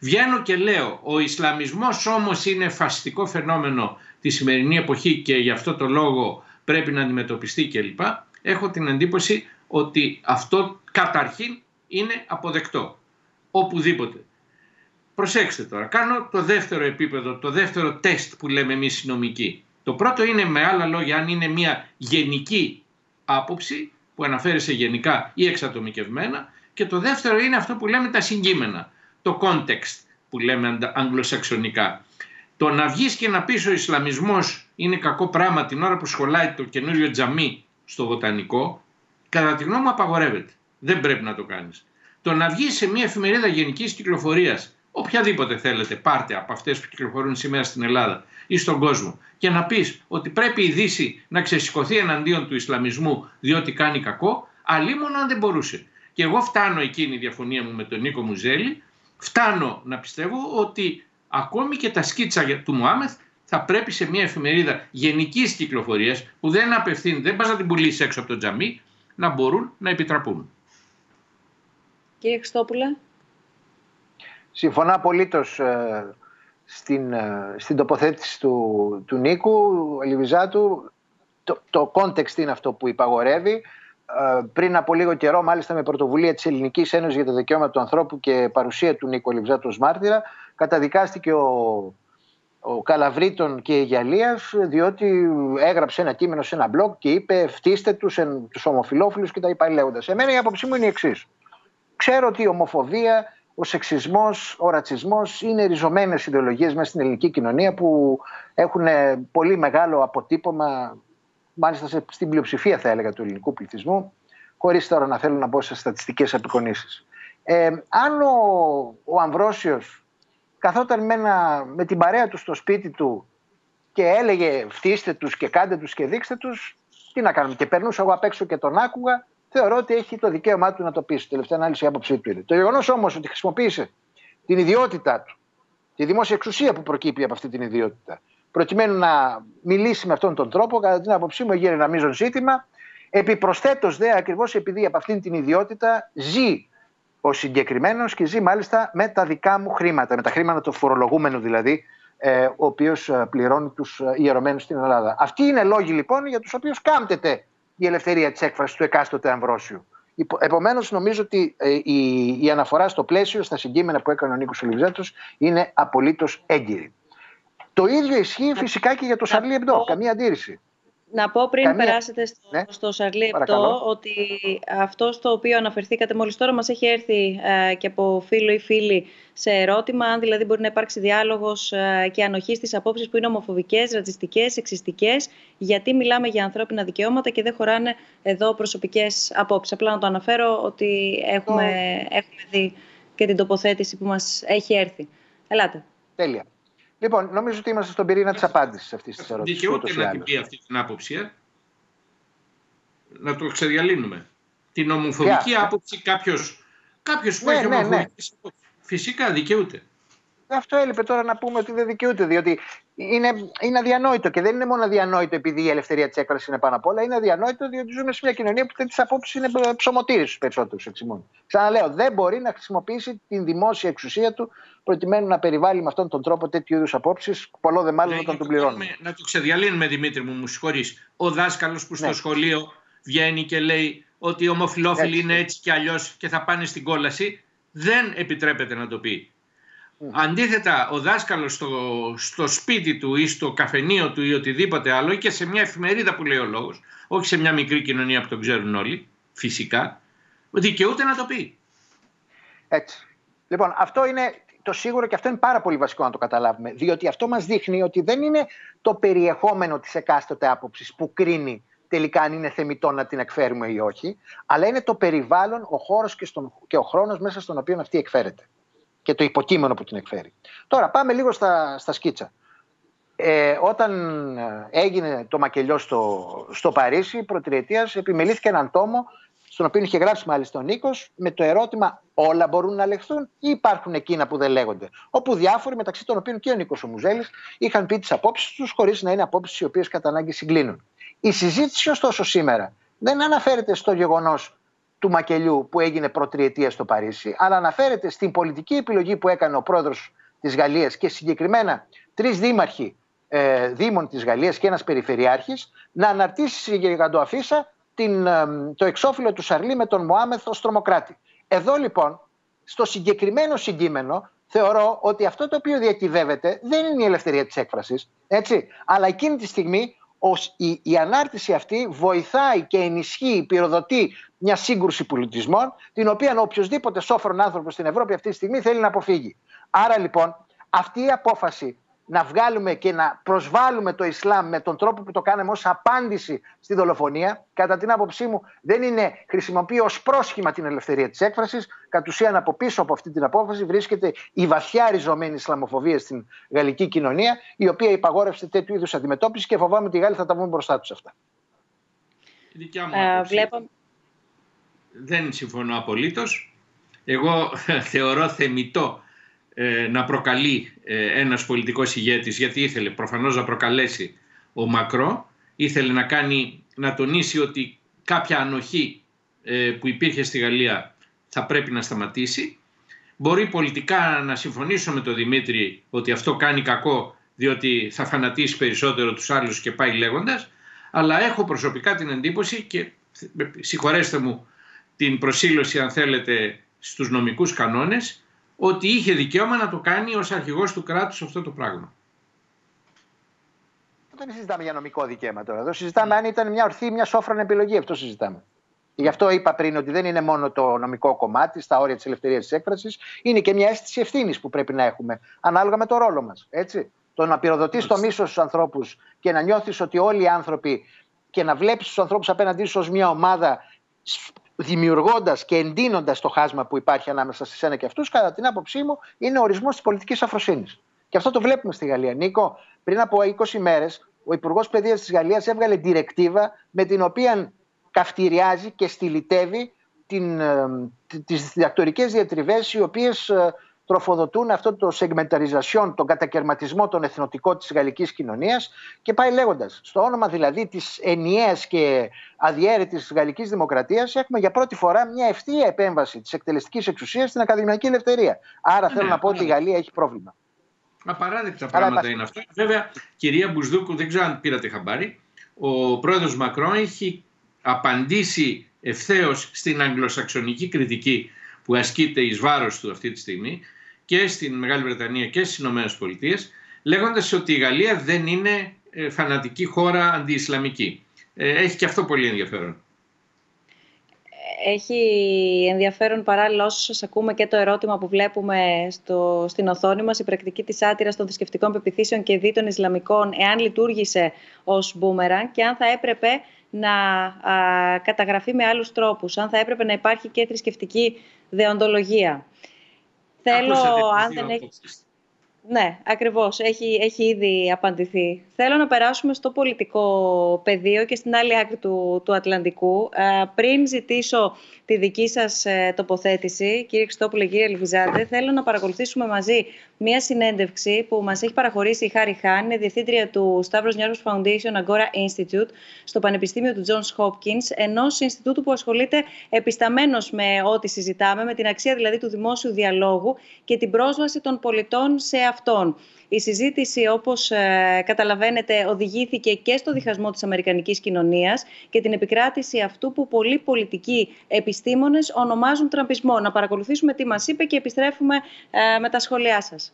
Βγαίνω και λέω, ο Ισλαμισμός όμως είναι φασιστικό φαινόμενο τη σημερινή εποχή και γι' αυτό το λόγο πρέπει να αντιμετωπιστεί κλπ. Έχω την εντύπωση ότι αυτό καταρχήν είναι αποδεκτό. Οπουδήποτε. Προσέξτε τώρα, κάνω το δεύτερο επίπεδο, το δεύτερο τεστ που λέμε εμείς οι νομικοί. Το πρώτο είναι με άλλα λόγια αν είναι μια γενική άποψη που αναφέρει σε γενικά ή εξατομικευμένα και το δεύτερο είναι αυτό που λέμε τα συγκείμενα, το context που λέμε αγγλοσαξονικά. Το να βγεις και να πεις ο Ισλαμισμός είναι κακό πράγμα την ώρα που σχολάει το καινούριο τζαμί στο βοτανικό, κατά τη γνώμη μου απαγορεύεται. Δεν πρέπει να το κάνεις. Το να βγει σε μια εφημερίδα γενικής κυκλοφορίας, οποιαδήποτε θέλετε, πάρτε από αυτές που κυκλοφορούν σήμερα στην Ελλάδα ή στον κόσμο και να πεις ότι πρέπει η Δύση να ξεσηκωθεί εναντίον του Ισλαμισμού διότι κάνει κακό, αλλήμον αν δεν μπορούσε. Και εγώ φτάνω εκείνη η διαφωνία μου με τον Νίκο Μουζέλη, φτάνω να πιστεύω ότι ακόμη και τα σκίτσα του Μουάμεθ θα πρέπει σε μια εφημερίδα γενικής κυκλοφορίας που δεν απευθύνει, δεν πας να την πουλήσεις έξω από το τζαμί, να μπορούν να επιτραπούν. Κύριε Χριστόπουλε. Συμφωνώ απολύτως ε, στην, ε, στην τοποθέτηση του, του Νίκου Λιβιζάτου. Το, το context είναι αυτό που υπαγορεύει. Ε, πριν από λίγο καιρό, μάλιστα με πρωτοβουλία της Ελληνικής Ένωσης για τα Δικαιώματα του Ανθρώπου και παρουσία του Νίκου Λιβιζάτου ως μάρτυρα, καταδικάστηκε ο ο Καλαβρίτων και η Γιαλίας διότι έγραψε ένα κείμενο σε ένα blog και είπε φτύστε τους, τους ομοφιλόφιλους και τα είπα λέγοντας. Εμένα η άποψή μου είναι η εξής. Ξέρω ότι η ομοφοβία, ο σεξισμός, ο ρατσισμός είναι ριζωμένες ιδεολογίες μέσα στην ελληνική κοινωνία που έχουν πολύ μεγάλο αποτύπωμα μάλιστα στην πλειοψηφία θα έλεγα του ελληνικού πληθυσμού χωρίς τώρα να θέλω να μπω σε στατιστικές απεικονίσεις. Ε, αν ο, ο Αμβρόσιος καθόταν με, με την παρέα του στο σπίτι του και έλεγε φτύστε τους και κάντε τους και δείξτε τους, τι να κάνουμε. Και περνούσα εγώ απ' έξω και τον άκουγα, θεωρώ ότι έχει το δικαίωμά του να το πει. Τελευταία ανάλυση η άποψή του είναι. Το γεγονός όμως ότι χρησιμοποίησε την ιδιότητά του, τη δημόσια εξουσία που προκύπτει από αυτή την ιδιότητα, προκειμένου να μιλήσει με αυτόν τον τρόπο, κατά την άποψή μου, έγινε ένα μείζον ζήτημα. Επιπροσθέτως, δε, ακριβώς επειδή από αυτήν την ιδιότητα ζει ο συγκεκριμένος και ζει μάλιστα με τα δικά μου χρήματα, με τα χρήματα του φορολογούμενου δηλαδή, ε, ο οποίος ε, πληρώνει τους ε, ιερωμένους στην Ελλάδα. Αυτοί είναι λόγοι λοιπόν για τους οποίους κάμπτεται η ελευθερία της έκφρασης του εκάστοτε Αμβρόσιου. Επομένως, νομίζω ότι η, η αναφορά στο πλαίσιο, στα συγκείμενα που έκανε ο Νίκος Ολυβιζάτο, είναι απολύτως έγκυρη. Το ίδιο ισχύει φυσικά και για το Σαρλί Εμπτό. Καμία αντίρρηση. Να πω πριν Καμία... περάσετε στο, ναι. στο Σαρλί Επτό ότι αυτό στο οποίο αναφερθήκατε μόλις τώρα μας έχει έρθει ε, και από φίλο ή φίλη σε ερώτημα αν δηλαδή μπορεί να υπάρξει διάλογος ε, και ανοχής στις απόψεις που είναι ομοφοβικές, ρατσιστικές, εξιστικές γιατί μιλάμε για ανθρώπινα δικαιώματα και δεν χωράνε εδώ προσωπικές απόψεις. Απλά να το αναφέρω ότι έχουμε, έχουμε δει και την τοποθέτηση που μας έχει έρθει. Ελάτε. Τέλεια. Λοιπόν, νομίζω ότι είμαστε στον πυρήνα της απάντησης αυτής της ερώτησης. Δικαιούται να την πει αυτή την άποψη, ε; να το ξεδιαλύνουμε. Την ομοφοβική άποψη κάποιος κάποιος που ναι, έχει ναι, ναι. Φυσικά δικαιούται. Αυτό έλειπε τώρα να πούμε ότι δεν δικαιούται, διότι είναι, είναι αδιανόητο και δεν είναι μόνο αδιανόητο επειδή η ελευθερία της έκφρασης είναι πάνω απ' όλα. Είναι αδιανόητο διότι ζούμε σε μια κοινωνία που τέτοιε απόψεις είναι ψωμοτήρες στους περισσότερους εξημών. Ξαναλέω, δεν μπορεί να χρησιμοποιήσει την δημόσια εξουσία του προκειμένου να περιβάλλει με αυτόν τον τρόπο τέτοιου είδους απόψεις, πολλό δε μάλλον όταν τον πληρώνουμε. Να το ξεδιαλύνουμε, Δημήτρη μου, μου συγχωρείς. Ο δάσκαλος που στο ναι. σχολείο βγαίνει και λέει ότι οι ομοφυλόφιλοι είναι έτσι και αλλιώς και θα πάνε στην κόλαση, δεν επιτρέπεται να το πει. Αντίθετα, ο δάσκαλος στο, στο σπίτι του ή στο καφενείο του ή οτιδήποτε άλλο ή και σε μια εφημερίδα που λέει ο λόγος, όχι σε μια μικρή κοινωνία που τον ξέρουν όλοι, φυσικά, δικαιούται να το πει. Έτσι. Λοιπόν, αυτό είναι το σίγουρο και αυτό είναι πάρα πολύ βασικό να το καταλάβουμε. Διότι αυτό μας δείχνει ότι δεν είναι το περιεχόμενο της εκάστοτε άποψης που κρίνει τελικά αν είναι θεμητό να την εκφέρουμε ή όχι, αλλά είναι το περιβάλλον, ο χώρος και, και ο χρόνος μέσα στον οποίο αυτή εκφέρεται και το υποκείμενο που την εκφέρει. Τώρα πάμε λίγο στα, στα σκίτσα. Ε, όταν ε, έγινε το μακελιό στο, στο Παρίσι, προτριετίας, επιμελήθηκε έναν τόμο, στον οποίο είχε γράψει μάλιστα ο Νίκος, με το ερώτημα όλα μπορούν να λεχθούν ή υπάρχουν εκείνα που δεν λέγονται; Όπου διάφοροι, μεταξύ των οποίων και ο Νίκος Μουζέλης, είχαν πει τις απόψεις τους, χωρίς να είναι απόψεις οι οποίες κατά ανάγκη συγκλίνουν. Η συζήτηση, ωστόσο, σήμερα δεν αναφέρεται στο γεγονός του μακελιού που έγινε προτριετία στο Παρίσι, αλλά αναφέρεται στην πολιτική επιλογή που έκανε ο πρόεδρος της Γαλλίας και συγκεκριμένα τρεις δήμαρχοι ε, δήμων της Γαλλίας και ένας περιφερειάρχης να αναρτήσει σε γιγαντοαφίσα την, ε, το εξώφυλλο του Σαρλί με τον Μωάμεθ ως τρομοκράτη. Εδώ λοιπόν, στο συγκεκριμένο συγκείμενο, θεωρώ ότι αυτό το οποίο διακυβεύεται δεν είναι η ελευθερία της έκφρασης, αλλά εκείνη τη στιγμή η, η ανάρτηση αυτή βοηθάει και ενισχύει, πυροδοτεί μια σύγκρουση πολιτισμών, την οποία οποιοδήποτε σόφρον άνθρωπο στην Ευρώπη αυτή τη στιγμή θέλει να αποφύγει. Άρα λοιπόν αυτή η απόφαση να βγάλουμε και να προσβάλλουμε το Ισλάμ με τον τρόπο που το κάναμε ως απάντηση στη δολοφονία, κατά την άποψή μου δεν είναι χρησιμοποιεί ως πρόσχημα την ελευθερία της έκφρασης. Κατ' ουσίαν από πίσω από αυτή την απόφαση βρίσκεται η βαθιά ριζωμένη Ισλαμοφοβία στην γαλλική κοινωνία, η οποία υπαγόρευσε τέτοιου είδους αντιμετώπιση και φοβάμαι ότι οι Γάλλοι θα τα βγουν μπροστά τους αυτά. Η δικιά μου ε, βλέπω... Δεν συμφωνώ απολύτως. Εγώ θεωρώ θεμητό ε, να προκαλεί ε, ένας πολιτικός ηγέτης γιατί ήθελε προφανώς να προκαλέσει ο Μακρό ήθελε να κάνει να τονίσει ότι κάποια ανοχή ε, που υπήρχε στη Γαλλία θα πρέπει να σταματήσει. Μπορεί πολιτικά να συμφωνήσω με τον Δημήτρη ότι αυτό κάνει κακό διότι θα φανατίσει περισσότερο τους άλλους και πάει λέγοντας αλλά έχω προσωπικά την εντύπωση και συγχωρέστε μου την προσήλωση αν θέλετε στους νομικούς κανόνες ότι είχε δικαίωμα να το κάνει ως αρχηγός του κράτους αυτό το πράγμα. Δεν συζητάμε για νομικό δικαίωμα τώρα. Εδώ συζητάμε αν ήταν μια ορθή, μια σόφρον επιλογή. Αυτό συζητάμε. Γι' αυτό είπα πριν ότι δεν είναι μόνο το νομικό κομμάτι στα όρια της ελευθερίας της έκφρασης, είναι και μια αίσθηση ευθύνης που πρέπει να έχουμε ανάλογα με το ρόλο μας. Το να πυροδοτείς το μίσος στους ανθρώπους και να νιώθεις ότι όλοι οι άνθρωποι και να βλέπεις τους ανθρώπους απέναντί σου ως μια ομάδα δημιουργώντας και εντείνοντας το χάσμα που υπάρχει ανάμεσα σε σένα και αυτούς, κατά την άποψή μου, είναι ο ορισμός της πολιτικής αφροσύνης. Και αυτό το βλέπουμε στη Γαλλία. Νίκο, πριν από 20 μέρες, ο Υπουργός Παιδείας της Γαλλίας έβγαλε διρεκτίβα με την οποία καυτηριάζει και στυλιτεύει την, ε, τις διδακτορικές διατριβές οι οποίες ε, τροφοδοτούν αυτό το segmentarization, τον κατακαιρματισμό των εθνοτικών της γαλλικής κοινωνίας και πάει λέγοντας. Στο όνομα δηλαδή της ενιαίας και αδιέρετης γαλλικής δημοκρατίας έχουμε για πρώτη φορά μια ευθεία επέμβαση της εκτελεστικής εξουσίας στην ακαδημαϊκή ελευθερία. Άρα θέλω ναι, να πω ότι η Γαλλία έχει πρόβλημα. Απαράδεκτα πράγματα είναι αυτά. Βέβαια, κυρία Μπουσδούκου, δεν ξέρω αν πήρατε χαμπάρι, ο πρόεδρος Μακρόν έχει απαντήσει ευθέως στην αγγλοσαξονική κριτική που ασκείται εις βάρος του αυτή τη στιγμή και στην Μεγάλη Βρετανία και στις Ηνωμένες Πολιτείες λέγοντας ότι η Γαλλία δεν είναι ε, φανατική χώρα αντιισλαμική. Ε, έχει και αυτό πολύ ενδιαφέρον. Έχει ενδιαφέρον παράλληλα όσο σας ακούμε και το ερώτημα που βλέπουμε στο, στην οθόνη μας η πρακτική της άτυρας των θρησκευτικών πεπιθήσεων και δι των Ισλαμικών εάν λειτουργήσε ως μπούμεραν και αν θα έπρεπε να καταγραφεί με άλλους τρόπους, αν θα έπρεπε να υπάρχει και θρησκευτική δεοντολογία. Θέλω, αν δεν έχει... Ναι, ακριβώς. Έχει, έχει ήδη απαντηθεί. Θέλω να περάσουμε στο πολιτικό πεδίο και στην άλλη άκρη του, του Ατλαντικού. Ε, πριν ζητήσω τη δική σας ε, τοποθέτηση, κύριε Χριστόπουλε, κύριε Ελβιζάδε, θέλω να παρακολουθήσουμε μαζί μία συνέντευξη που μας έχει παραχωρήσει η Χάρη Χάν, είναι διευθύντρια του Stavros Niarchos Foundation Agora Institute στο Πανεπιστήμιο του Johns Hopkins, ενός Ινστιτούτου που ασχολείται επισταμένως με ό,τι συζητάμε, με την αξία δηλαδή του δημόσιου διαλόγου και την πρόσβαση των πολιτών σε αυτόν. Η συζήτηση, όπως ε, καταλαβαίνετε, οδηγήθηκε και στο διχασμό της Αμερικανικής κοινωνίας και την επικράτηση αυτού που πολλοί πολιτικοί επιστήμονες ονομάζουν τραμπισμό. Να παρακολουθήσουμε τι μας είπε και επιστρέφουμε ε, με τα σχόλιά σας.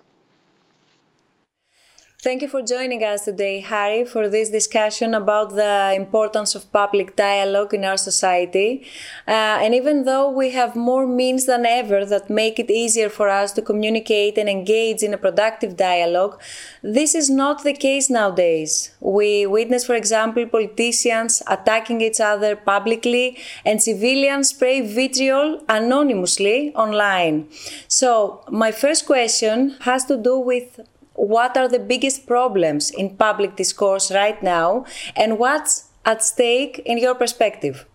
Thank you for joining us today, Harry, for this discussion about the importance of public dialogue in our society. Uh, and even though we have more means than ever that make it easier for us to communicate and engage in a productive dialogue, this is not the case nowadays. We witness, for example, politicians attacking each other publicly and civilians spray vitriol anonymously online. So, my first question has to do with what are the biggest problems in public discourse right now and what's at stake in your perspective?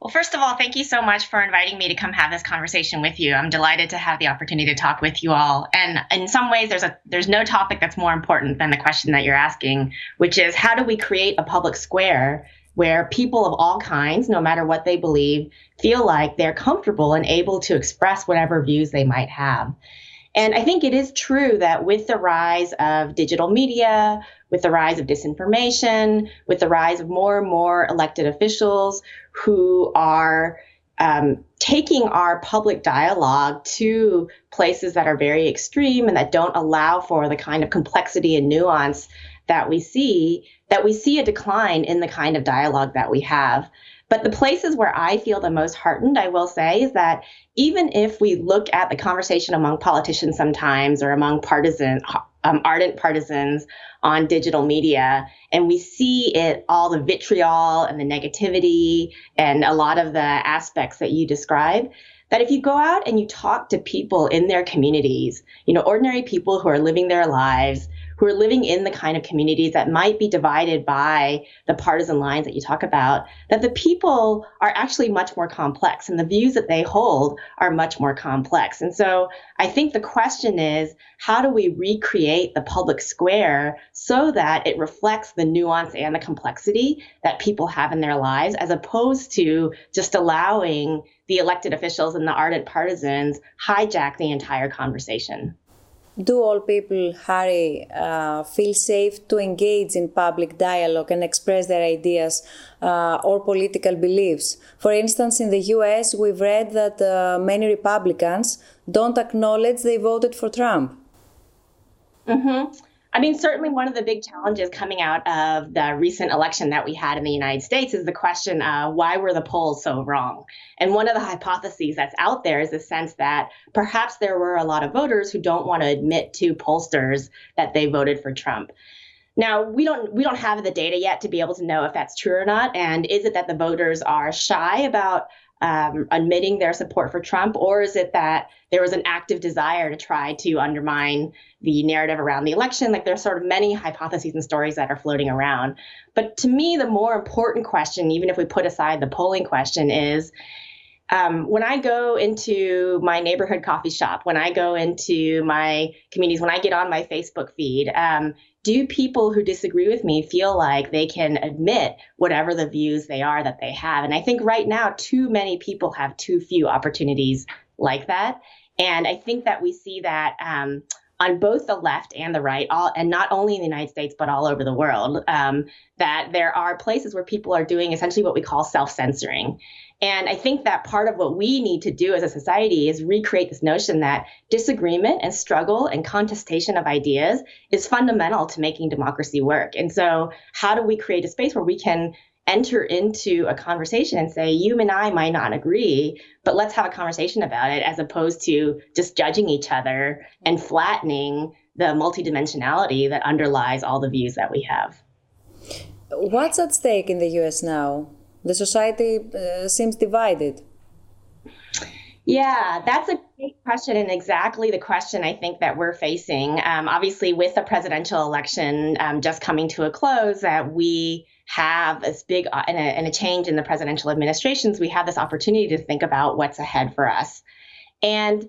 Well, first of all, thank you so much for inviting me to come have this conversation with you. I'm delighted to have the opportunity to talk with you all. And in some ways, there's a there's no topic that's more important than the question that you're asking, which is how do we create a public square where people of all kinds, no matter what they believe, feel like they're comfortable and able to express whatever views they might have. And I think it is true that with the rise of digital media, with the rise of disinformation, with the rise of more and more elected officials who are um, taking our public dialogue to places that are very extreme and that don't allow for the kind of complexity and nuance that we see, that we see a decline in the kind of dialogue that we have. But the places where I feel the most heartened, I will say, is that even if we look at the conversation among politicians sometimes or among partisan, um, ardent partisans on digital media, and we see it all the vitriol and the negativity and a lot of the aspects that you describe, that if you go out and you talk to people in their communities, you know, ordinary people who are living their lives, who are living in the kind of communities that might be divided by the partisan lines that you talk about, that the people are actually much more complex and the views that they hold are much more complex. And so I think the question is how do we recreate the public square so that it reflects the nuance and the complexity that people have in their lives, as opposed to just allowing the elected officials and the ardent partisans hijack the entire conversation? do all people, Harry, uh, feel safe to engage in public dialogue and express their ideas uh, or political beliefs? For instance, in the US, we've read that uh, many Republicans don't acknowledge they voted for Trump. Mm-hmm. I mean, certainly one of the big challenges coming out of the recent election that we had in the United States is the question why were the polls so wrong? And one of the hypotheses that's out there is the sense that perhaps there were a lot of voters who don't want to admit to pollsters that they voted for Trump. Now we don't we don't have the data yet to be able to know if that's true or not. And is it that the voters are shy about um, admitting their support for Trump, or is it that there was an active desire to try to undermine the narrative around the election? Like there's sort of many hypotheses and stories that are floating around. But to me, the more important question, even if we put aside the polling question, is um, when I go into my neighborhood coffee shop, when I go into my communities, when I get on my Facebook feed, um, do people who disagree with me feel like they can admit whatever the views they are that they have? And I think right now, too many people have too few opportunities like that. And I think that we see that um, on both the left and the right, all, and not only in the United States, but all over the world, um, that there are places where people are doing essentially what we call self censoring. And I think that part of what we need to do as a society is recreate this notion that disagreement and struggle and contestation of ideas is fundamental to making democracy work. And so, how do we create a space where we can enter into a conversation and say, you and I might not agree, but let's have a conversation about it, as opposed to just judging each other and flattening the multidimensionality that underlies all the views that we have. What's at stake in the US now? The society uh, seems divided. Yeah, that's a great question, and exactly the question I think that we're facing. Um, obviously, with the presidential election um, just coming to a close, that we have this big and, a, and a change in the presidential administrations, we have this opportunity to think about what's ahead for us. And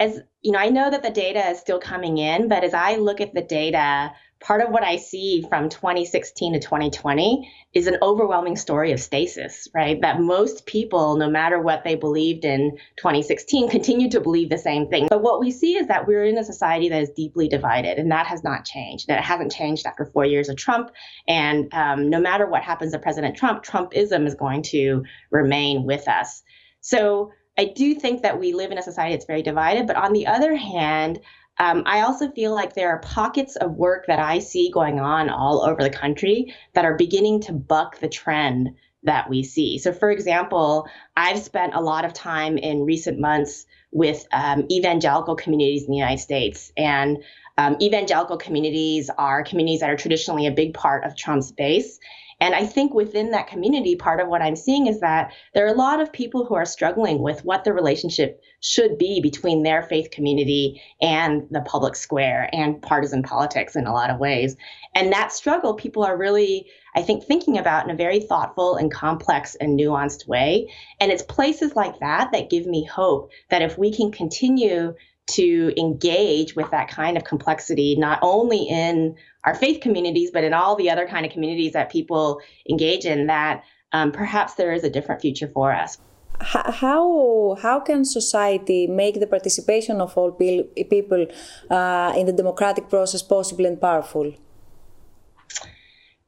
as you know, I know that the data is still coming in, but as I look at the data, part of what I see from 2016 to 2020 is an overwhelming story of stasis, right? That most people, no matter what they believed in 2016, continue to believe the same thing. But what we see is that we're in a society that is deeply divided, and that has not changed. That hasn't changed after four years of Trump. And um, no matter what happens to President Trump, Trumpism is going to remain with us. So I do think that we live in a society that's very divided. But on the other hand, um, I also feel like there are pockets of work that I see going on all over the country that are beginning to buck the trend that we see. So, for example, I've spent a lot of time in recent months with um, evangelical communities in the United States. And um, evangelical communities are communities that are traditionally a big part of Trump's base. And I think within that community, part of what I'm seeing is that there are a lot of people who are struggling with what the relationship should be between their faith community and the public square and partisan politics in a lot of ways. And that struggle, people are really, I think, thinking about in a very thoughtful and complex and nuanced way. And it's places like that that give me hope that if we can continue to engage with that kind of complexity, not only in our faith communities, but in all the other kind of communities that people engage in, that um, perhaps there is a different future for us. How how can society make the participation of all people uh, in the democratic process possible and powerful?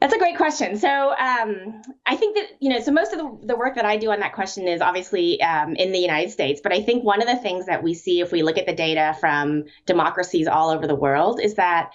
That's a great question. So um, I think that you know, so most of the, the work that I do on that question is obviously um, in the United States. But I think one of the things that we see if we look at the data from democracies all over the world is that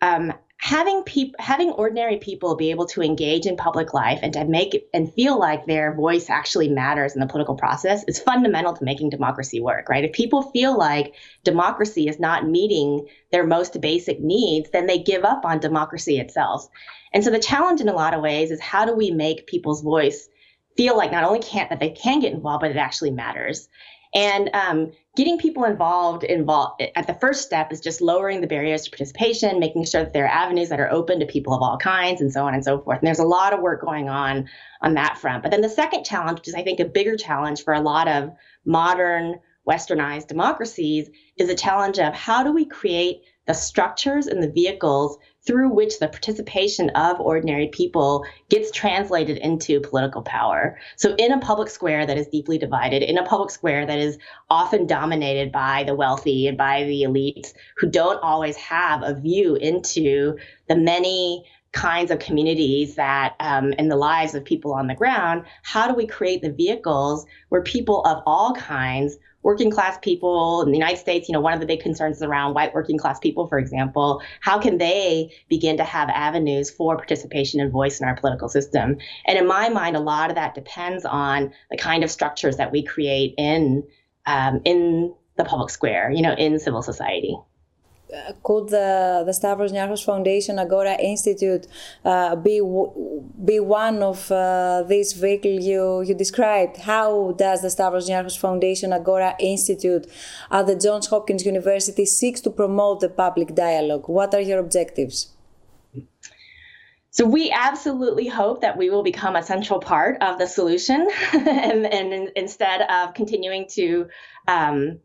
um, having people having ordinary people be able to engage in public life and to make and feel like their voice actually matters in the political process is fundamental to making democracy work right? If people feel like democracy is not meeting their most basic needs then they give up on democracy itself. And so the challenge in a lot of ways is how do we make people's voice feel like not only can't that they can get involved but it actually matters and um, getting people involved involved at the first step is just lowering the barriers to participation, making sure that there are avenues that are open to people of all kinds, and so on and so forth. And there's a lot of work going on on that front. But then the second challenge, which is I think a bigger challenge for a lot of modern westernized democracies, is a challenge of how do we create the structures and the vehicles through which the participation of ordinary people gets translated into political power. So, in a public square that is deeply divided, in a public square that is often dominated by the wealthy and by the elites who don't always have a view into the many kinds of communities that um, and the lives of people on the ground how do we create the vehicles where people of all kinds working class people in the United States, you know, one of the big concerns is around white working class people, for example. How can they begin to have avenues for participation and voice in our political system? And in my mind, a lot of that depends on the kind of structures that we create in um, in the public square, you know, in civil society could the, the Stavros Niarchos Foundation Agora Institute uh, be be one of uh, these vehicles you, you described? How does the Stavros Niarchos Foundation Agora Institute at the Johns Hopkins University seeks to promote the public dialogue? What are your objectives? So we absolutely hope that we will become a central part of the solution, and, and, instead of continuing to um,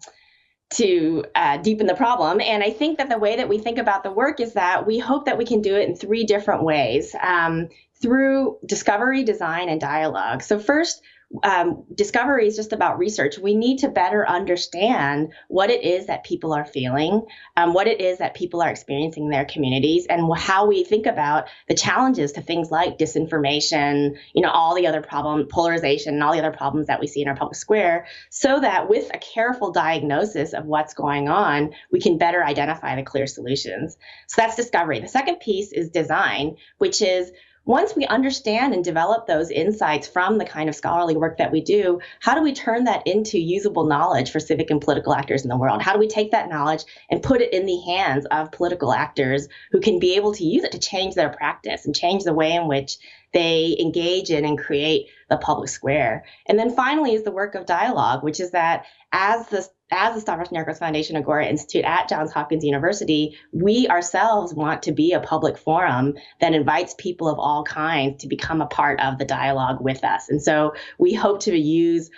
to uh, deepen the problem. And I think that the way that we think about the work is that we hope that we can do it in three different ways um, through discovery, design, and dialogue. So first, um, discovery is just about research. We need to better understand what it is that people are feeling, um, what it is that people are experiencing in their communities, and how we think about the challenges to things like disinformation, you know, all the other problem, polarization, and all the other problems that we see in our public square, so that with a careful diagnosis of what's going on, we can better identify the clear solutions. So that's discovery. The second piece is design, which is once we understand and develop those insights from the kind of scholarly work that we do, how do we turn that into usable knowledge for civic and political actors in the world? How do we take that knowledge and put it in the hands of political actors who can be able to use it to change their practice and change the way in which they engage in and create the public square? And then finally is the work of dialogue, which is that as the as the Stavros Niarchos Foundation Agora Institute at Johns Hopkins University, we ourselves want to be a public forum that invites people of all kinds to become a part of the dialogue with us. And so we hope to use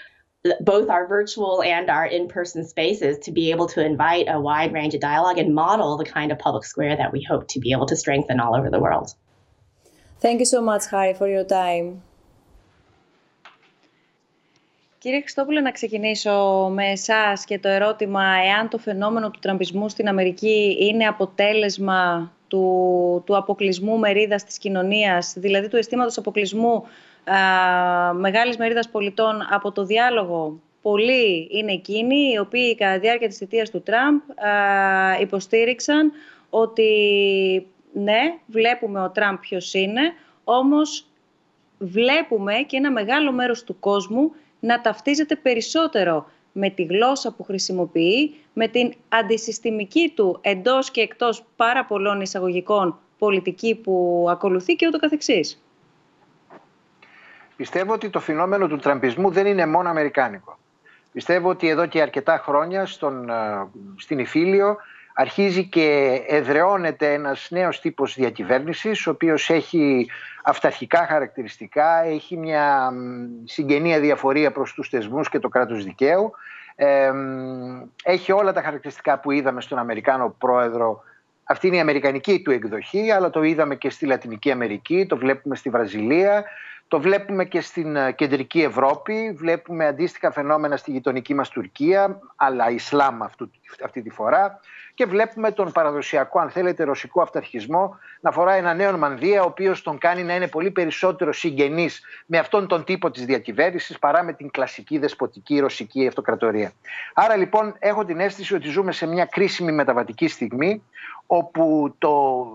both our virtual and our in-person spaces to be able to invite a wide range of dialogue and model the kind of public square that we hope to be able to strengthen all over the world. Thank you so much, Harry, for your time. Κύριε Χριστόπουλε, να ξεκινήσω με εσάς και το ερώτημα εάν το φαινόμενο του τραμπισμού στην Αμερική είναι αποτέλεσμα του, του αποκλεισμού μερίδας της κοινωνίας, δηλαδή του αισθήματος αποκλεισμού α, μεγάλης μερίδας πολιτών από το διάλογο. Πολλοί είναι εκείνοι οι οποίοι κατά τη διάρκεια της θητείας του Τραμπ α, υποστήριξαν ότι ναι, βλέπουμε ο Τραμπ ποιος είναι, όμως βλέπουμε και ένα μεγάλο μέρος του κόσμου να ταυτίζεται περισσότερο με τη γλώσσα που χρησιμοποιεί, με την αντισυστημική του εντός και εκτός πάρα πολλών εισαγωγικών πολιτική που ακολουθεί και ούτω καθεξής. Πιστεύω ότι το φαινόμενο του τραμπισμού δεν είναι μόνο αμερικάνικο. Πιστεύω ότι εδώ και αρκετά χρόνια στον, ε, στην Ιφίλιο αρχίζει και εδραιώνεται ένας νέος τύπος διακυβέρνησης, ο οποίος έχει αυταρχικά χαρακτηριστικά, έχει μια συγγενή διαφορία προς τους θεσμούς και το κράτος δικαίου, έχει όλα τα χαρακτηριστικά που είδαμε στον Αμερικάνο πρόεδρο. Αυτή είναι η αμερικανική του εκδοχή, αλλά το είδαμε και στη Λατινική Αμερική, το βλέπουμε στη Βραζιλία, το βλέπουμε και στην ε, κεντρική Ευρώπη, βλέπουμε αντίστοιχα φαινόμενα στη γειτονική μας Τουρκία, αλλά Ισλάμ αυτή τη φορά και βλέπουμε τον παραδοσιακό, αν θέλετε, ρωσικό αυταρχισμό να φοράει ένα νέο μανδύα, ο οποίος τον κάνει να είναι πολύ περισσότερο συγγενής με αυτόν τον τύπο της διακυβέρνησης παρά με την κλασική δεσποτική ρωσική αυτοκρατορία. Άρα λοιπόν έχω την αίσθηση ότι ζούμε σε μια κρίσιμη μεταβατική στιγμή, όπου το,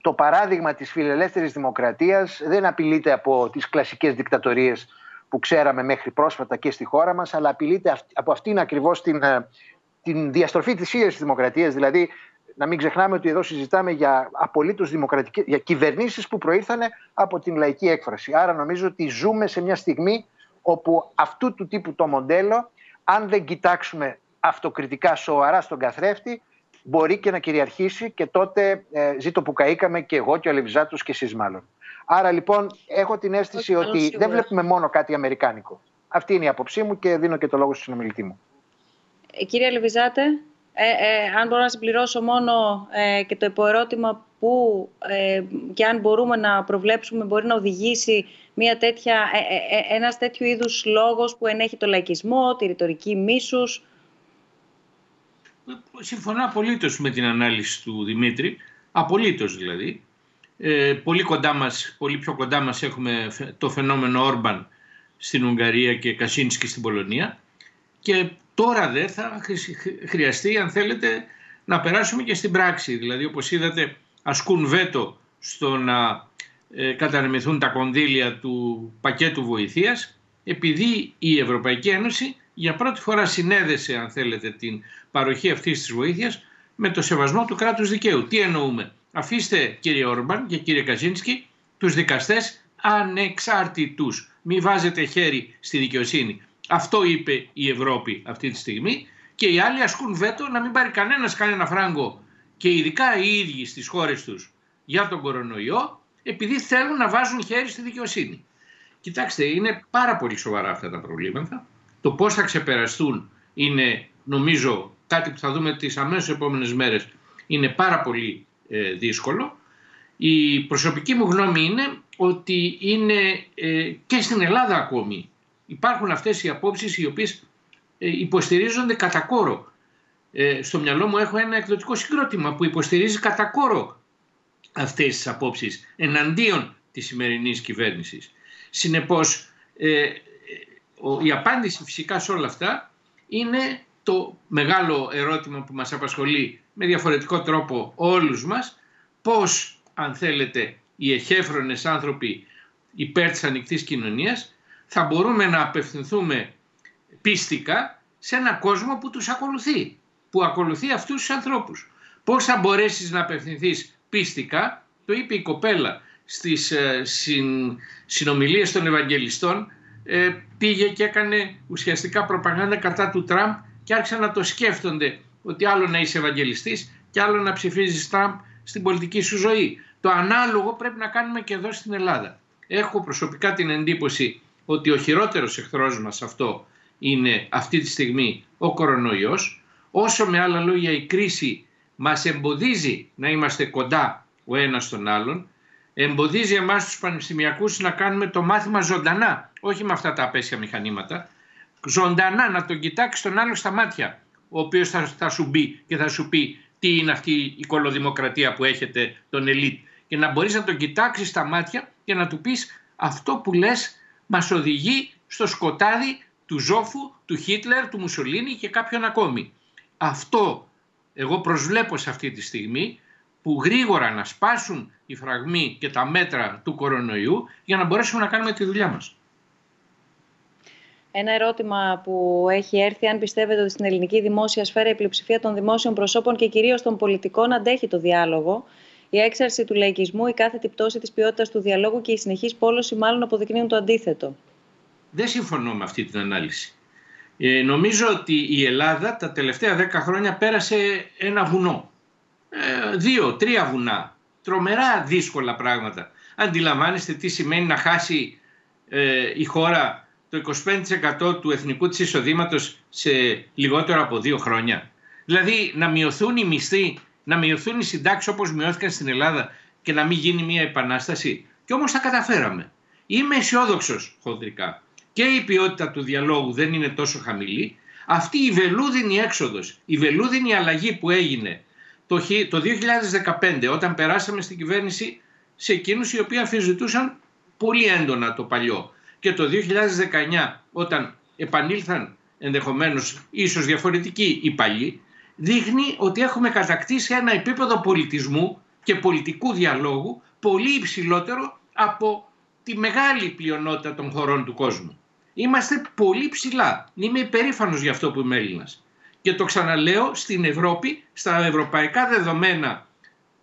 το παράδειγμα της φιλελεύθερης δημοκρατίας δεν απειλείται από τις κλασικές δικτατορίες που ξέραμε μέχρι πρόσφατα και στη χώρα μας, αλλά απειλείται από αυτήν ακριβώς την ε, την διαστροφή της ίδιας της δημοκρατίας. Δηλαδή, να μην ξεχνάμε ότι εδώ συζητάμε για απολύτως δημοκρατικές, για κυβερνήσεις που προήρθαν από την λαϊκή έκφραση. Άρα νομίζω ότι ζούμε σε μια στιγμή όπου αυτού του τύπου το μοντέλο, αν δεν κοιτάξουμε αυτοκριτικά σοβαρά στον καθρέφτη, μπορεί και να κυριαρχήσει και τότε ε, ζήτω που καήκαμε και εγώ και ο Λεβιζάτος και εσείς μάλλον. Άρα λοιπόν έχω την αίσθηση ότι δεν βλέπουμε μόνο κάτι αμερικάνικο. Αυτή είναι η άποψή μου και δίνω και το λόγο στον συνομιλητή μου. Ε, κύριε Λεβιζάτε, ε, ε, αν μπορώ να συμπληρώσω μόνο ε, και το υποερώτημα που ε, και αν μπορούμε να προβλέψουμε μπορεί να οδηγήσει μια τέτοια, ε, ένας τέτοιο είδους λόγος που ενέχει το λαϊκισμό, τη ρητορική μίσους. Συμφωνώ απολύτως με την ανάλυση του Δημήτρη, απολύτως δηλαδή. Ε, πολύ, κοντά μας, πολύ πιο κοντά μας έχουμε το φαινόμενο Όρμπαν στην Ουγγαρία και Κασίνσκι στην Πολωνία και Τώρα δεν θα χρειαστεί, αν θέλετε, να περάσουμε και στην πράξη. Δηλαδή, όπως είδατε, ασκούν βέτο στο να ε, κατανεμηθούν τα κονδύλια του πακέτου βοηθείας, επειδή η Ευρωπαϊκή Ένωση για πρώτη φορά συνέδεσε, αν θέλετε, την παροχή αυτής της βοήθειας με το σεβασμό του κράτους δικαίου. Τι εννοούμε; Αφήστε, κύριε Όρμπαν και κύριε Καζίνσκι, τους δικαστές ανεξάρτητους. Μην βάζετε χέρι στη δικαιοσύνη. Αυτό είπε η Ευρώπη αυτή τη στιγμή και οι άλλοι ασκούν βέτο να μην πάρει κανένας κανένα φράγκο και ειδικά οι ίδιοι στις χώρες τους για τον κορονοϊό επειδή θέλουν να βάζουν χέρι στη δικαιοσύνη. Κοιτάξτε, είναι πάρα πολύ σοβαρά αυτά τα προβλήματα. Το πώς θα ξεπεραστούν είναι, νομίζω, κάτι που θα δούμε τις αμέσως επόμενες μέρες, είναι πάρα πολύ ε, δύσκολο. Η προσωπική μου γνώμη είναι ότι είναι ε, και στην Ελλάδα ακόμη υπάρχουν αυτές οι απόψεις οι οποίες ε, υποστηρίζονται κατά κόρο. Ε, στο μυαλό μου έχω ένα εκδοτικό συγκρότημα που υποστηρίζει κατά κόρο αυτές τις απόψεις εναντίον της σημερινής κυβέρνησης. Συνεπώς ε, η απάντηση φυσικά σε όλα αυτά είναι το μεγάλο ερώτημα που μας απασχολεί με διαφορετικό τρόπο όλους μας πώς αν θέλετε οι εχέφρονες άνθρωποι υπέρ της ανοιχτής κοινωνίας θα μπορούμε να απευθυνθούμε πίστικα σε ένα κόσμο που τους ακολουθεί, που ακολουθεί αυτούς τους ανθρώπους. Πώς θα μπορέσεις να απευθυνθείς πίστικα, το είπε η κοπέλα στις ε, συν, συνομιλίες των Ευαγγελιστών, ε, πήγε και έκανε ουσιαστικά προπαγάνδα κατά του Τραμπ και άρχισαν να το σκέφτονται ότι άλλο να είσαι Ευαγγελιστής και άλλο να ψηφίζεις Τραμπ στην πολιτική σου ζωή. Το ανάλογο πρέπει να κάνουμε και εδώ στην Ελλάδα. Έχω προσωπικά την εντύπωση ότι ο χειρότερος εχθρός μας αυτό είναι αυτή τη στιγμή ο κορονοϊός. Όσο με άλλα λόγια η κρίση μας εμποδίζει να είμαστε κοντά ο ένας στον άλλον, εμποδίζει εμάς τους πανεπιστημιακούς να κάνουμε το μάθημα ζωντανά, όχι με αυτά τα απέσια μηχανήματα, ζωντανά να τον κοιτάξεις τον άλλο στα μάτια, ο οποίος θα, θα σου μπει και θα σου πει τι είναι αυτή η κολοδημοκρατία που έχετε τον ελίτ και να μπορείς να τον κοιτάξεις στα μάτια και να του πεις αυτό που λες μας οδηγεί στο σκοτάδι του Ζόφου, του Χίτλερ, του Μουσολίνη και κάποιον ακόμη. Αυτό εγώ προσβλέπω σε αυτή τη στιγμή που γρήγορα να σπάσουν οι φραγμοί και τα μέτρα του κορονοϊού για να μπορέσουμε να κάνουμε τη δουλειά μας. Ένα ερώτημα που έχει έρθει, αν πιστεύετε ότι στην ελληνική δημόσια σφαίρα η πλειοψηφία των δημόσιων προσώπων και κυρίως των πολιτικών αντέχει το διάλογο η έξαρση του λαϊκισμού, η κάθετη πτώση της ποιότητας του διαλόγου και η συνεχής πόλωση μάλλον αποδεικνύουν το αντίθετο. Δεν συμφωνώ με αυτή την ανάλυση. Ε, νομίζω ότι η Ελλάδα τα τελευταία δέκα χρόνια πέρασε ένα βουνό. Ε, δύο, τρία βουνά. Τρομερά δύσκολα πράγματα. Αντιλαμβάνεστε τι σημαίνει να χάσει ε, η χώρα το 25% του εθνικού της εισοδήματος σε λιγότερο από δύο χρόνια. Δηλαδή να μειωθούν οι μισθοί να μειωθούν οι συντάξεις όπως μειώθηκαν στην Ελλάδα και να μην γίνει μια επανάσταση. Και όμως τα καταφέραμε. Είμαι αισιόδοξος χοντρικά. Και η ποιότητα του διαλόγου δεν είναι τόσο χαμηλή. Αυτή η βελούδινη έξοδος, η βελούδινη αλλαγή που έγινε το 2015 όταν περάσαμε στην κυβέρνηση σε εκείνους οι οποίοι αμφισβητούσαν πολύ έντονα το παλιό και το 2019 όταν επανήλθαν ενδεχομένως ίσως διαφορετικοί οι παλιοί δείχνει ότι έχουμε κατακτήσει ένα επίπεδο πολιτισμού και πολιτικού διαλόγου πολύ υψηλότερο από τη μεγάλη πλειονότητα των χωρών του κόσμου. Είμαστε πολύ ψηλά. Είμαι υπερήφανος για αυτό που είμαι Έλληνας. Και το ξαναλέω στην Ευρώπη, στα ευρωπαϊκά δεδομένα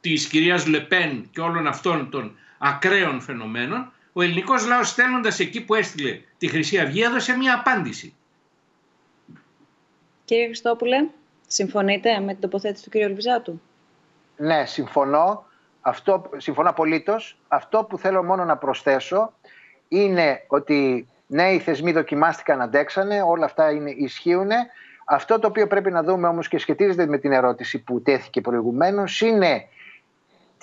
της κυρίας Λεπέν και όλων αυτών των ακραίων φαινομένων, ο ελληνικός λαός στέλνοντας εκεί που έστειλε τη Χρυσή Αυγή έδωσε μια απάντηση. Κύριε Χριστόπουλε. Συμφωνείτε με την τοποθέτηση του κ. Ελβιζάτου. Ναι, συμφωνώ. Αυτό, συμφωνώ απολύτως. Αυτό που θέλω μόνο να προσθέσω είναι ότι ναι, οι θεσμοί δοκιμάστηκαν, αντέξανε, όλα αυτά είναι, ισχύουν. Αυτό το οποίο πρέπει να δούμε όμως και σχετίζεται με την ερώτηση που τέθηκε προηγουμένως είναι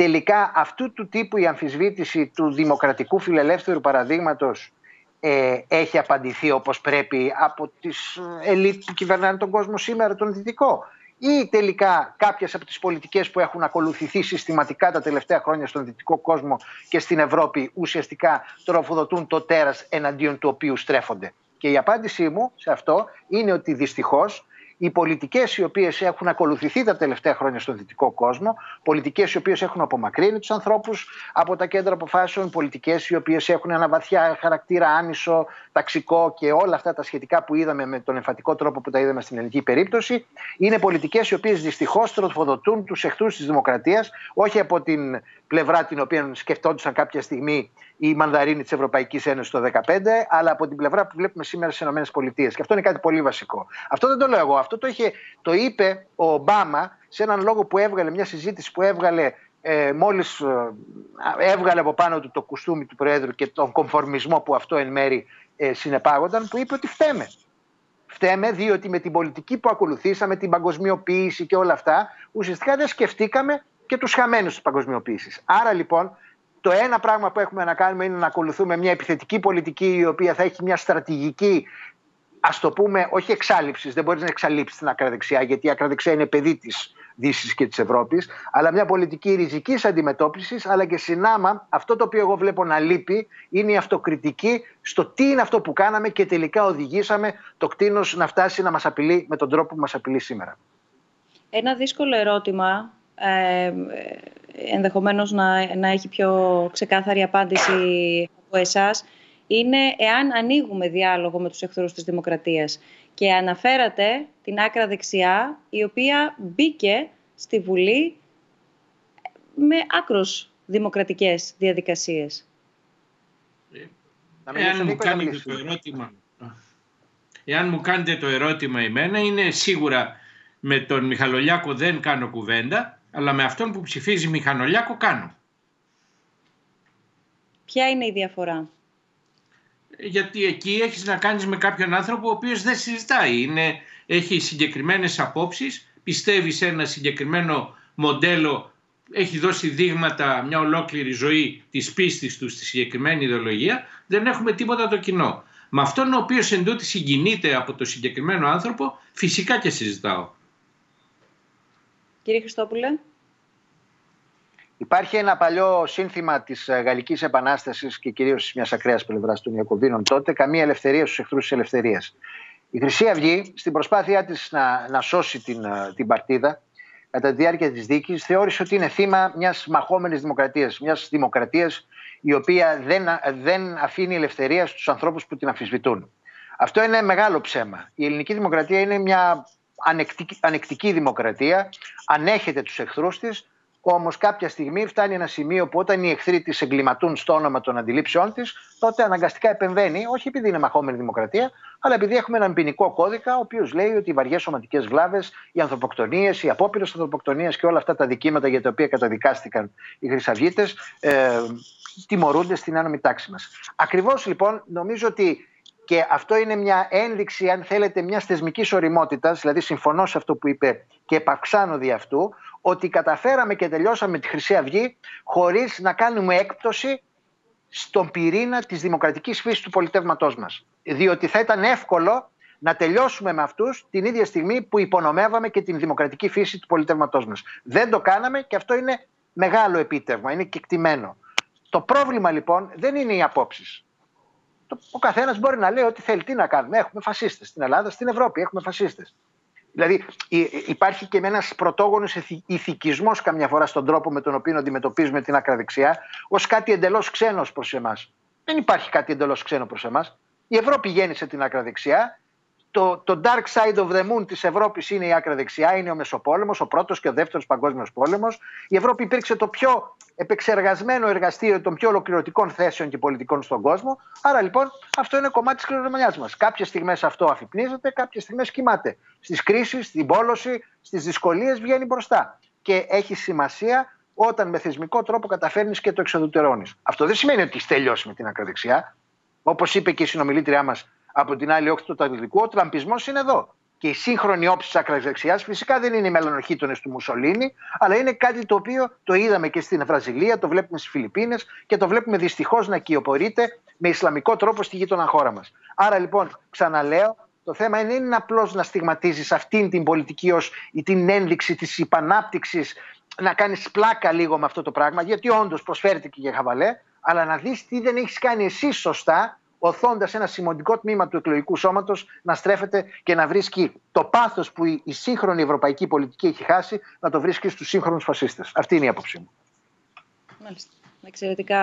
τελικά αυτού του τύπου η αμφισβήτηση του δημοκρατικού φιλελεύθερου παραδείγματος ε, έχει απαντηθεί όπως πρέπει από τις ελίτ που κυβερνάνε τον κόσμο σήμερα, τον δυτικό; Ή τελικά κάποιες από τις πολιτικές που έχουν ακολουθηθεί συστηματικά τα τελευταία χρόνια στον δυτικό κόσμο και στην Ευρώπη ουσιαστικά τροφοδοτούν το τέρας εναντίον του οποίου στρέφονται; Και η απάντησή μου σε αυτό είναι ότι δυστυχώς οι πολιτικές οι οποίες έχουν ακολουθηθεί τα τελευταία χρόνια στον δυτικό κόσμο, πολιτικές οι οποίες έχουν απομακρύνει τους ανθρώπους από τα κέντρα αποφάσεων, πολιτικές οι οποίες έχουν ένα βαθιά χαρακτήρα άνισο, ταξικό και όλα αυτά τα σχετικά που είδαμε με τον εμφατικό τρόπο που τα είδαμε στην ελληνική περίπτωση, είναι πολιτικές οι οποίες δυστυχώς τροφοδοτούν τους εχθρούς της δημοκρατίας, όχι από την πλευρά την οποία σκεφτόντουσαν κάποια στιγμή η μανδαρίνη της Ευρωπαϊκής Ένωσης το 2015, αλλά από την πλευρά που βλέπουμε σήμερα στις ΗΠΑ. Και αυτό είναι κάτι πολύ βασικό. Αυτό δεν το λέω εγώ. Αυτό το, είχε, το είπε ο Ομπάμα σε έναν λόγο που έβγαλε, μια συζήτηση που έβγαλε ε, μόλις ε, έβγαλε από πάνω του το κουστούμι του Προέδρου και τον κομφορμισμό που αυτό εν μέρη ε, συνεπάγονταν που είπε ότι φταίμε. Φταίμε διότι με την πολιτική που ακολουθήσαμε, την παγκοσμιοποίηση και όλα αυτά, ουσιαστικά δεν σκεφτήκαμε και τους χαμένους της παγκοσμιοποίησης. Άρα λοιπόν το ένα πράγμα που έχουμε να κάνουμε είναι να ακολουθούμε μια επιθετική πολιτική η οποία θα έχει μια στρατηγική ας το πούμε όχι εξάλληψης, δεν μπορείς να εξαλείψεις την ακραδεξιά γιατί η ακραδεξιά είναι παιδί της Δύσης και της Ευρώπης, αλλά μια πολιτική ριζικής αντιμετώπισης, αλλά και συνάμα αυτό το οποίο εγώ βλέπω να λείπει είναι η αυτοκριτική στο τι είναι αυτό που κάναμε και τελικά οδηγήσαμε το κτίνος να φτάσει να μας απειλεί με τον τρόπο που μας απειλεί σήμερα. Ένα δύσκολο ερώτημα, ε, ενδεχομένως να, να έχει πιο ξεκάθαρη απάντηση από εσάς, είναι εάν ανοίγουμε διάλογο με τους εχθρούς της δημοκρατίας. Και αναφέρατε την άκρα δεξιά, η οποία μπήκε στη Βουλή με άκρος δημοκρατικές διαδικασίες. Εάν μου, κάνετε το ερώτημα, εάν μου κάνετε το ερώτημα εμένα, είναι σίγουρα με τον Μιχαλολιάκο δεν κάνω κουβέντα, αλλά με αυτόν που ψηφίζει Μιχαλολιάκο κάνω. Ποια είναι η διαφορά; γιατί εκεί έχεις να κάνεις με κάποιον άνθρωπο ο οποίος δεν συζητάει. Είναι, έχει συγκεκριμένες απόψεις, πιστεύει σε ένα συγκεκριμένο μοντέλο, έχει δώσει δείγματα μια ολόκληρη ζωή της πίστης του στη συγκεκριμένη ιδεολογία, δεν έχουμε τίποτα το κοινό. Με αυτόν ο οποίος εν συγκινείται από το συγκεκριμένο άνθρωπο, φυσικά και συζητάω. Κύριε Χριστόπουλε. Υπάρχει ένα παλιό σύνθημα της ε, Γαλλικής Επανάστασης και κυρίως της μιας ακραίας πλευράς των Ιακωβίνων τότε, καμία ελευθερία στους εχθρούς της ελευθερίας. Η Χρυσή Αυγή, στην προσπάθειά της να, να σώσει την, ε, την παρτίδα, κατά τη διάρκεια της δίκης, θεώρησε ότι είναι θύμα μιας μαχόμενης δημοκρατίας. Μιας δημοκρατίας η οποία δεν, δεν αφήνει ελευθερία στους ανθρώπους που την αμφισβητούν. Αυτό είναι μεγάλο ψέμα. Η ελληνική δημοκρατία είναι μια ανεκτική, ανεκτική δημοκρατία, ανέχεται τους εχθρούς της, Όμως κάποια στιγμή φτάνει ένα σημείο που όταν οι εχθροί της εγκληματούν στο όνομα των αντιλήψεών της, τότε αναγκαστικά επεμβαίνει, όχι επειδή είναι μαχόμενη δημοκρατία, αλλά επειδή έχουμε έναν ποινικό κώδικα, ο οποίος λέει ότι οι βαριές σωματικές βλάβες, οι ανθρωποκτονίες, οι απόπειρες ανθρωποκτονίας και όλα αυτά τα δικήματα για τα οποία καταδικάστηκαν οι Χρυσαυγίτες, ε, τιμωρούνται στην άνομη τάξη μας. Ακριβώς λοιπόν νομίζω ότι και αυτό είναι μια ένδειξη, αν θέλετε, μιας θεσμικής οριμότητας, δηλαδή συμφωνώ σε αυτό που είπε και επαυξάνω δι' αυτού, ότι καταφέραμε και τελειώσαμε τη Χρυσή Αυγή χωρίς να κάνουμε έκπτωση στον πυρήνα της δημοκρατικής φύσης του πολιτεύματός μας. Διότι θα ήταν εύκολο να τελειώσουμε με αυτούς την ίδια στιγμή που υπονομεύαμε και την δημοκρατική φύση του πολιτεύματός μας. Δεν το κάναμε και αυτό είναι μεγάλο επίτευγμα, είναι κεκτημένο. Το πρόβλημα λοιπόν δεν είναι οι απόψεις. Ο καθένας μπορεί να λέει ότι θέλει. Τι να κάνουμε. Έχουμε φασίστες στην Ελλάδα, στην Ευρώπη έχουμε φασίστες. Δηλαδή υπάρχει και ένας πρωτόγονος ηθικισμός καμιά φορά στον τρόπο με τον οποίο αντιμετωπίζουμε την άκρα δεξιά ως κάτι εντελώς ξένος προς εμάς. Δεν υπάρχει κάτι εντελώς ξένο προς εμάς. Η Ευρώπη γέννησε την άκρα δεξιά το, το dark side of the moon της Ευρώπης είναι η άκρα δεξιά, είναι ο Μεσοπόλεμος, ο πρώτος και ο δεύτερος παγκόσμιος πόλεμος. Η Ευρώπη υπήρξε το πιο επεξεργασμένο εργαστήριο των πιο ολοκληρωτικών θέσεων και πολιτικών στον κόσμο. Άρα λοιπόν αυτό είναι κομμάτι της κληρονομιάς μας. Κάποιες στιγμές αυτό αφυπνίζεται, κάποιες στιγμές κοιμάται. Στις κρίσεις, στην πόλωση, στις δυσκολίες βγαίνει μπροστά. Και έχει σημασία όταν με θεσμικό τρόπο καταφέρνεις και το εξοδουτερώνει. Αυτό δεν σημαίνει ότι έχεις τελειώσει με την ακροδεξιά. Όπως είπε και η συνομιλήτριά μας από την άλλη όχθη του Ατλαντικού, ο τραμπισμός είναι εδώ. Και η σύγχρονη όψη της ακραδεξιά φυσικά δεν είναι οι μελανοχήτονε του Μουσολίνη, αλλά είναι κάτι το οποίο το είδαμε και στην Βραζιλία, το βλέπουμε στις Φιλιππίνες και το βλέπουμε δυστυχώς να κυοπορείται με ισλαμικό τρόπο στη γείτονα χώρα μας. Άρα λοιπόν, ξαναλέω, το θέμα δεν είναι απλώς να στιγματίζεις αυτήν την πολιτική ως την ένδειξη της υπανάπτυξης, να κάνεις πλάκα λίγο με αυτό το πράγμα, γιατί όντως προσφέρεται και για χαβαλέ, αλλά να δεις τι δεν έχεις κάνει εσύ σωστά οθώντας ένα σημαντικό τμήμα του εκλογικού σώματος να στρέφεται και να βρίσκει το πάθος που η σύγχρονη ευρωπαϊκή πολιτική έχει χάσει, να το βρίσκει στους σύγχρονους φασίστες. Αυτή είναι η άποψή μου. Μάλιστα. Εξαιρετικά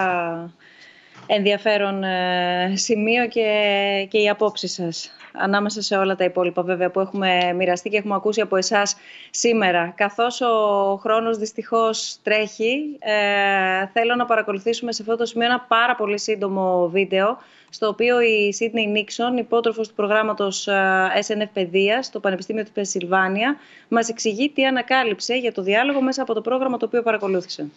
ενδιαφέρον ε, σημείο και, και οι απόψεις σας ανάμεσα σε όλα τα υπόλοιπα βέβαια που έχουμε μοιραστεί και έχουμε ακούσει από εσάς σήμερα. Καθώς ο χρόνος δυστυχώς τρέχει, ε, θέλω να παρακολουθήσουμε σε αυτό το σημείο ένα πάρα πολύ σύντομο βίντεο στο οποίο η Σίτνεϊ Νίξον, υπότροφος του προγράμματος SNF Παιδείας στο Πανεπιστήμιο της Πενσιλβάνια, μας εξηγεί τι ανακάλυψε για το διάλογο μέσα από το πρόγραμμα το οποίο παρακολούθησε.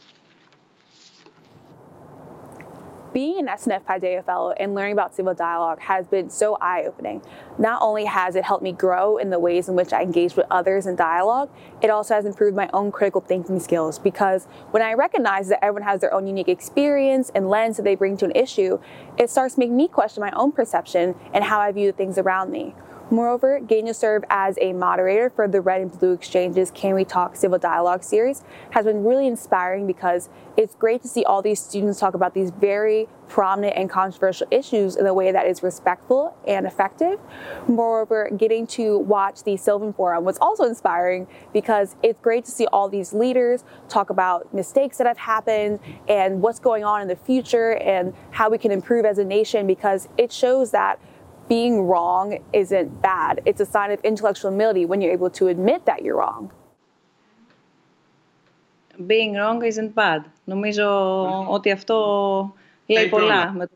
Being an SNF Paideia Fellow and learning about civil dialogue has been so eye opening. Not only has it helped me grow in the ways in which I engage with others in dialogue, it also has improved my own critical thinking skills because when I recognize that everyone has their own unique experience and lens that they bring to an issue, it starts to make me question my own perception and how I view the things around me. Moreover, getting to serve as a moderator for the Red and Blue Exchanges Can We Talk Civil Dialogue series has been really inspiring because it's great to see all these students talk about these very prominent and controversial issues in a way that is respectful and effective. Moreover, getting to watch the Sylvan Forum was also inspiring because it's great to see all these leaders talk about mistakes that have happened and what's going on in the future and how we can improve as a nation because it shows that being wrong isn't bad. It's a sign of intellectual humility when you're able to admit that you're wrong. Being wrong isn't bad. Νομίζω ότι αυτό λέει πολλά. Με το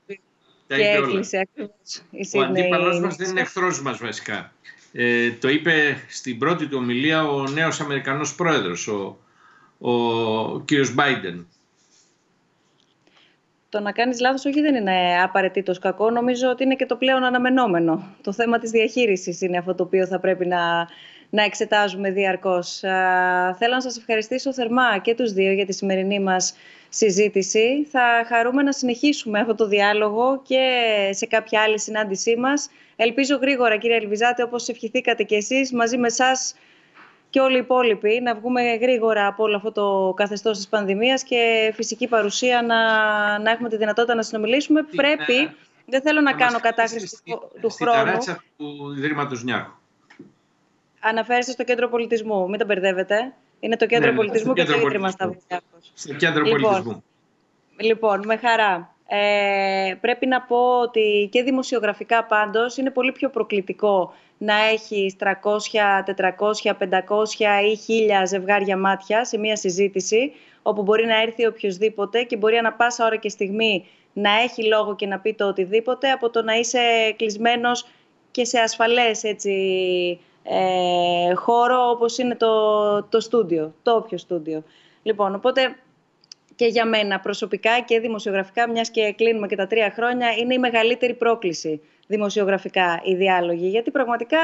και έκλεισε ακριβώς η Ο αντίπαλός μας δεν είναι εχθρός μας βασικά. Ε, το είπε στην πρώτη του ομιλία ο νέος Αμερικανός πρόεδρος, ο, ο κύριος Μπάιντεν το να κάνεις λάθος όχι δεν είναι απαραίτητος κακό, νομίζω ότι είναι και το πλέον αναμενόμενο. Το θέμα της διαχείρισης είναι αυτό το οποίο θα πρέπει να, να εξετάζουμε διαρκώς. θέλω να σας ευχαριστήσω θερμά και τους δύο για τη σημερινή μας συζήτηση. Θα χαρούμε να συνεχίσουμε αυτό το διάλογο και σε κάποια άλλη συνάντησή μας. Ελπίζω γρήγορα, κύριε Ελβιζάτε, όπως ευχηθήκατε κι εσείς, μαζί με εσάς και όλοι οι υπόλοιποι να βγούμε γρήγορα από όλο αυτό το καθεστώς της πανδημίας και φυσική παρουσία να, να έχουμε τη δυνατότητα να συνομιλήσουμε. Πρέπει, ε, δεν θέλω να, κάνω κατάχρηση του χρόνου. Στη του Ιδρύματος Νιάρχου. Αναφέρεστε στο κέντρο πολιτισμού, μην τα μπερδεύετε. Είναι το κέντρο ναι, ναι πολιτισμού και το Ίδρυμα Σταυροδιάκο. Στο κέντρο λοιπόν, πολιτισμού. Λοιπόν, με χαρά. Ε, πρέπει να πω ότι και δημοσιογραφικά πάντως είναι πολύ πιο προκλητικό να έχεις 300, 400, 500 ή 1000 ζευγάρια μάτια σε μία συζήτηση όπου μπορεί να έρθει οποιοδήποτε και μπορεί ανα πάσα ώρα και στιγμή να έχει λόγο και να πει το οτιδήποτε από το να είσαι κλεισμένος και σε ασφαλές έτσι, ε, χώρο όπως είναι το, το στούντιο, το όποιο στούντιο. Λοιπόν, οπότε και για μένα προσωπικά και δημοσιογραφικά, μιας και κλείνουμε και τα τρία χρόνια, είναι η μεγαλύτερη πρόκληση δημοσιογραφικά οι διάλογοι. Γιατί πραγματικά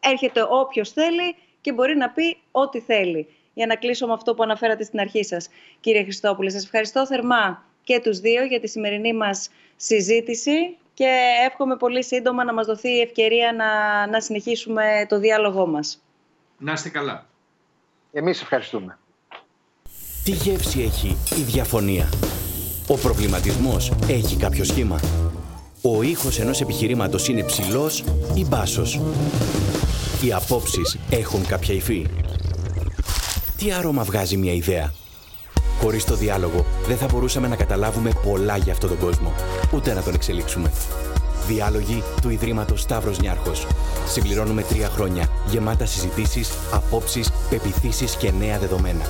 έρχεται όποιος θέλει και μπορεί να πει ό,τι θέλει. Για να κλείσω με αυτό που αναφέρατε στην αρχή σας, κύριε Χριστόπουλη. Σας ευχαριστώ θερμά και τους δύο για τη σημερινή μας συζήτηση και εύχομαι πολύ σύντομα να μας δοθεί η ευκαιρία να, να συνεχίσουμε το διάλογό μας. Να είστε καλά. Εμείς ευχαριστούμε. Τι γεύση έχει η διαφωνία; Ο προβληματισμός έχει κάποιο σχήμα; Ο ήχος ενός επιχειρήματος είναι ψηλός ή μπάσος. Οι απόψεις έχουν κάποια υφή. Τι άρωμα βγάζει μια ιδέα; Χωρίς το διάλογο δεν θα μπορούσαμε να καταλάβουμε πολλά για αυτόν τον κόσμο, ούτε να τον εξελίξουμε. Διάλογοι του Ιδρύματος Σταύρος Νιάρχος. Συμπληρώνουμε τρία χρόνια γεμάτα συζητήσεις, απόψεις, πεπιθήσεις και νέα δεδομένα.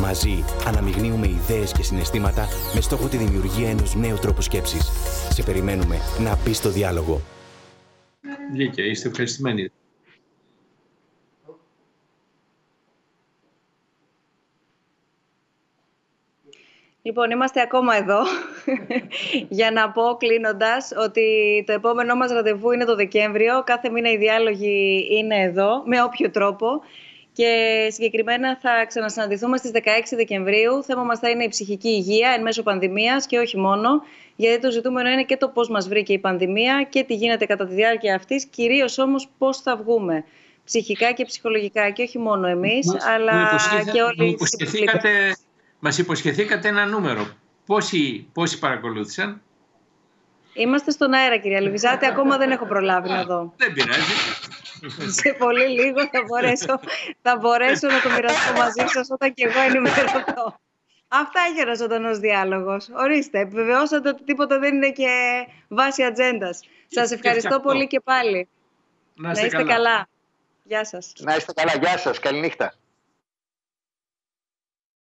Μαζί αναμειγνύουμε ιδέες και συναισθήματα με στόχο τη δημιουργία ενός νέου τρόπου σκέψης. Σε περιμένουμε να μπει στο διάλογο. Δίκαια, είστε ευχαριστημένοι. Λοιπόν, είμαστε ακόμα εδώ για να πω κλείνοντας ότι το επόμενό μας ραντεβού είναι το Δεκέμβριο. Κάθε μήνα οι διάλογοι είναι εδώ, με όποιο τρόπο. Και συγκεκριμένα θα ξανασυναντηθούμε στις 16 Δεκεμβρίου. Θέμα μας θα είναι η ψυχική υγεία εν μέσω πανδημίας και όχι μόνο. Γιατί το ζητούμενο είναι και το πώς μας βρήκε η πανδημία και τι γίνεται κατά τη διάρκεια αυτής. Κυρίως όμως πώς θα βγούμε ψυχικά και ψυχολογικά και όχι μόνο εμείς, αλλά και όλοι οι Μας υποσχεθήκατε ένα νούμερο. Πόσοι, πόσοι παρακολούθησαν; Είμαστε στον αέρα, κυρία Λεβιζάτη. Ακόμα δεν έχω προλάβει να δω. Δεν πειράζει. Σε πολύ λίγο θα μπορέσω, θα μπορέσω να το μοιραστώ μαζί σας όταν και εγώ ενημερωθώ. Αυτά έχει ένας ζωντανός διάλογος. Ορίστε, επιβεβαιώσατε ότι τίποτα δεν είναι και βάση ατζέντας. Σας ευχαριστώ πολύ και πάλι. Να είστε, καλά. Γεια σας. Να είστε καλά. Γεια σας. Καληνύχτα.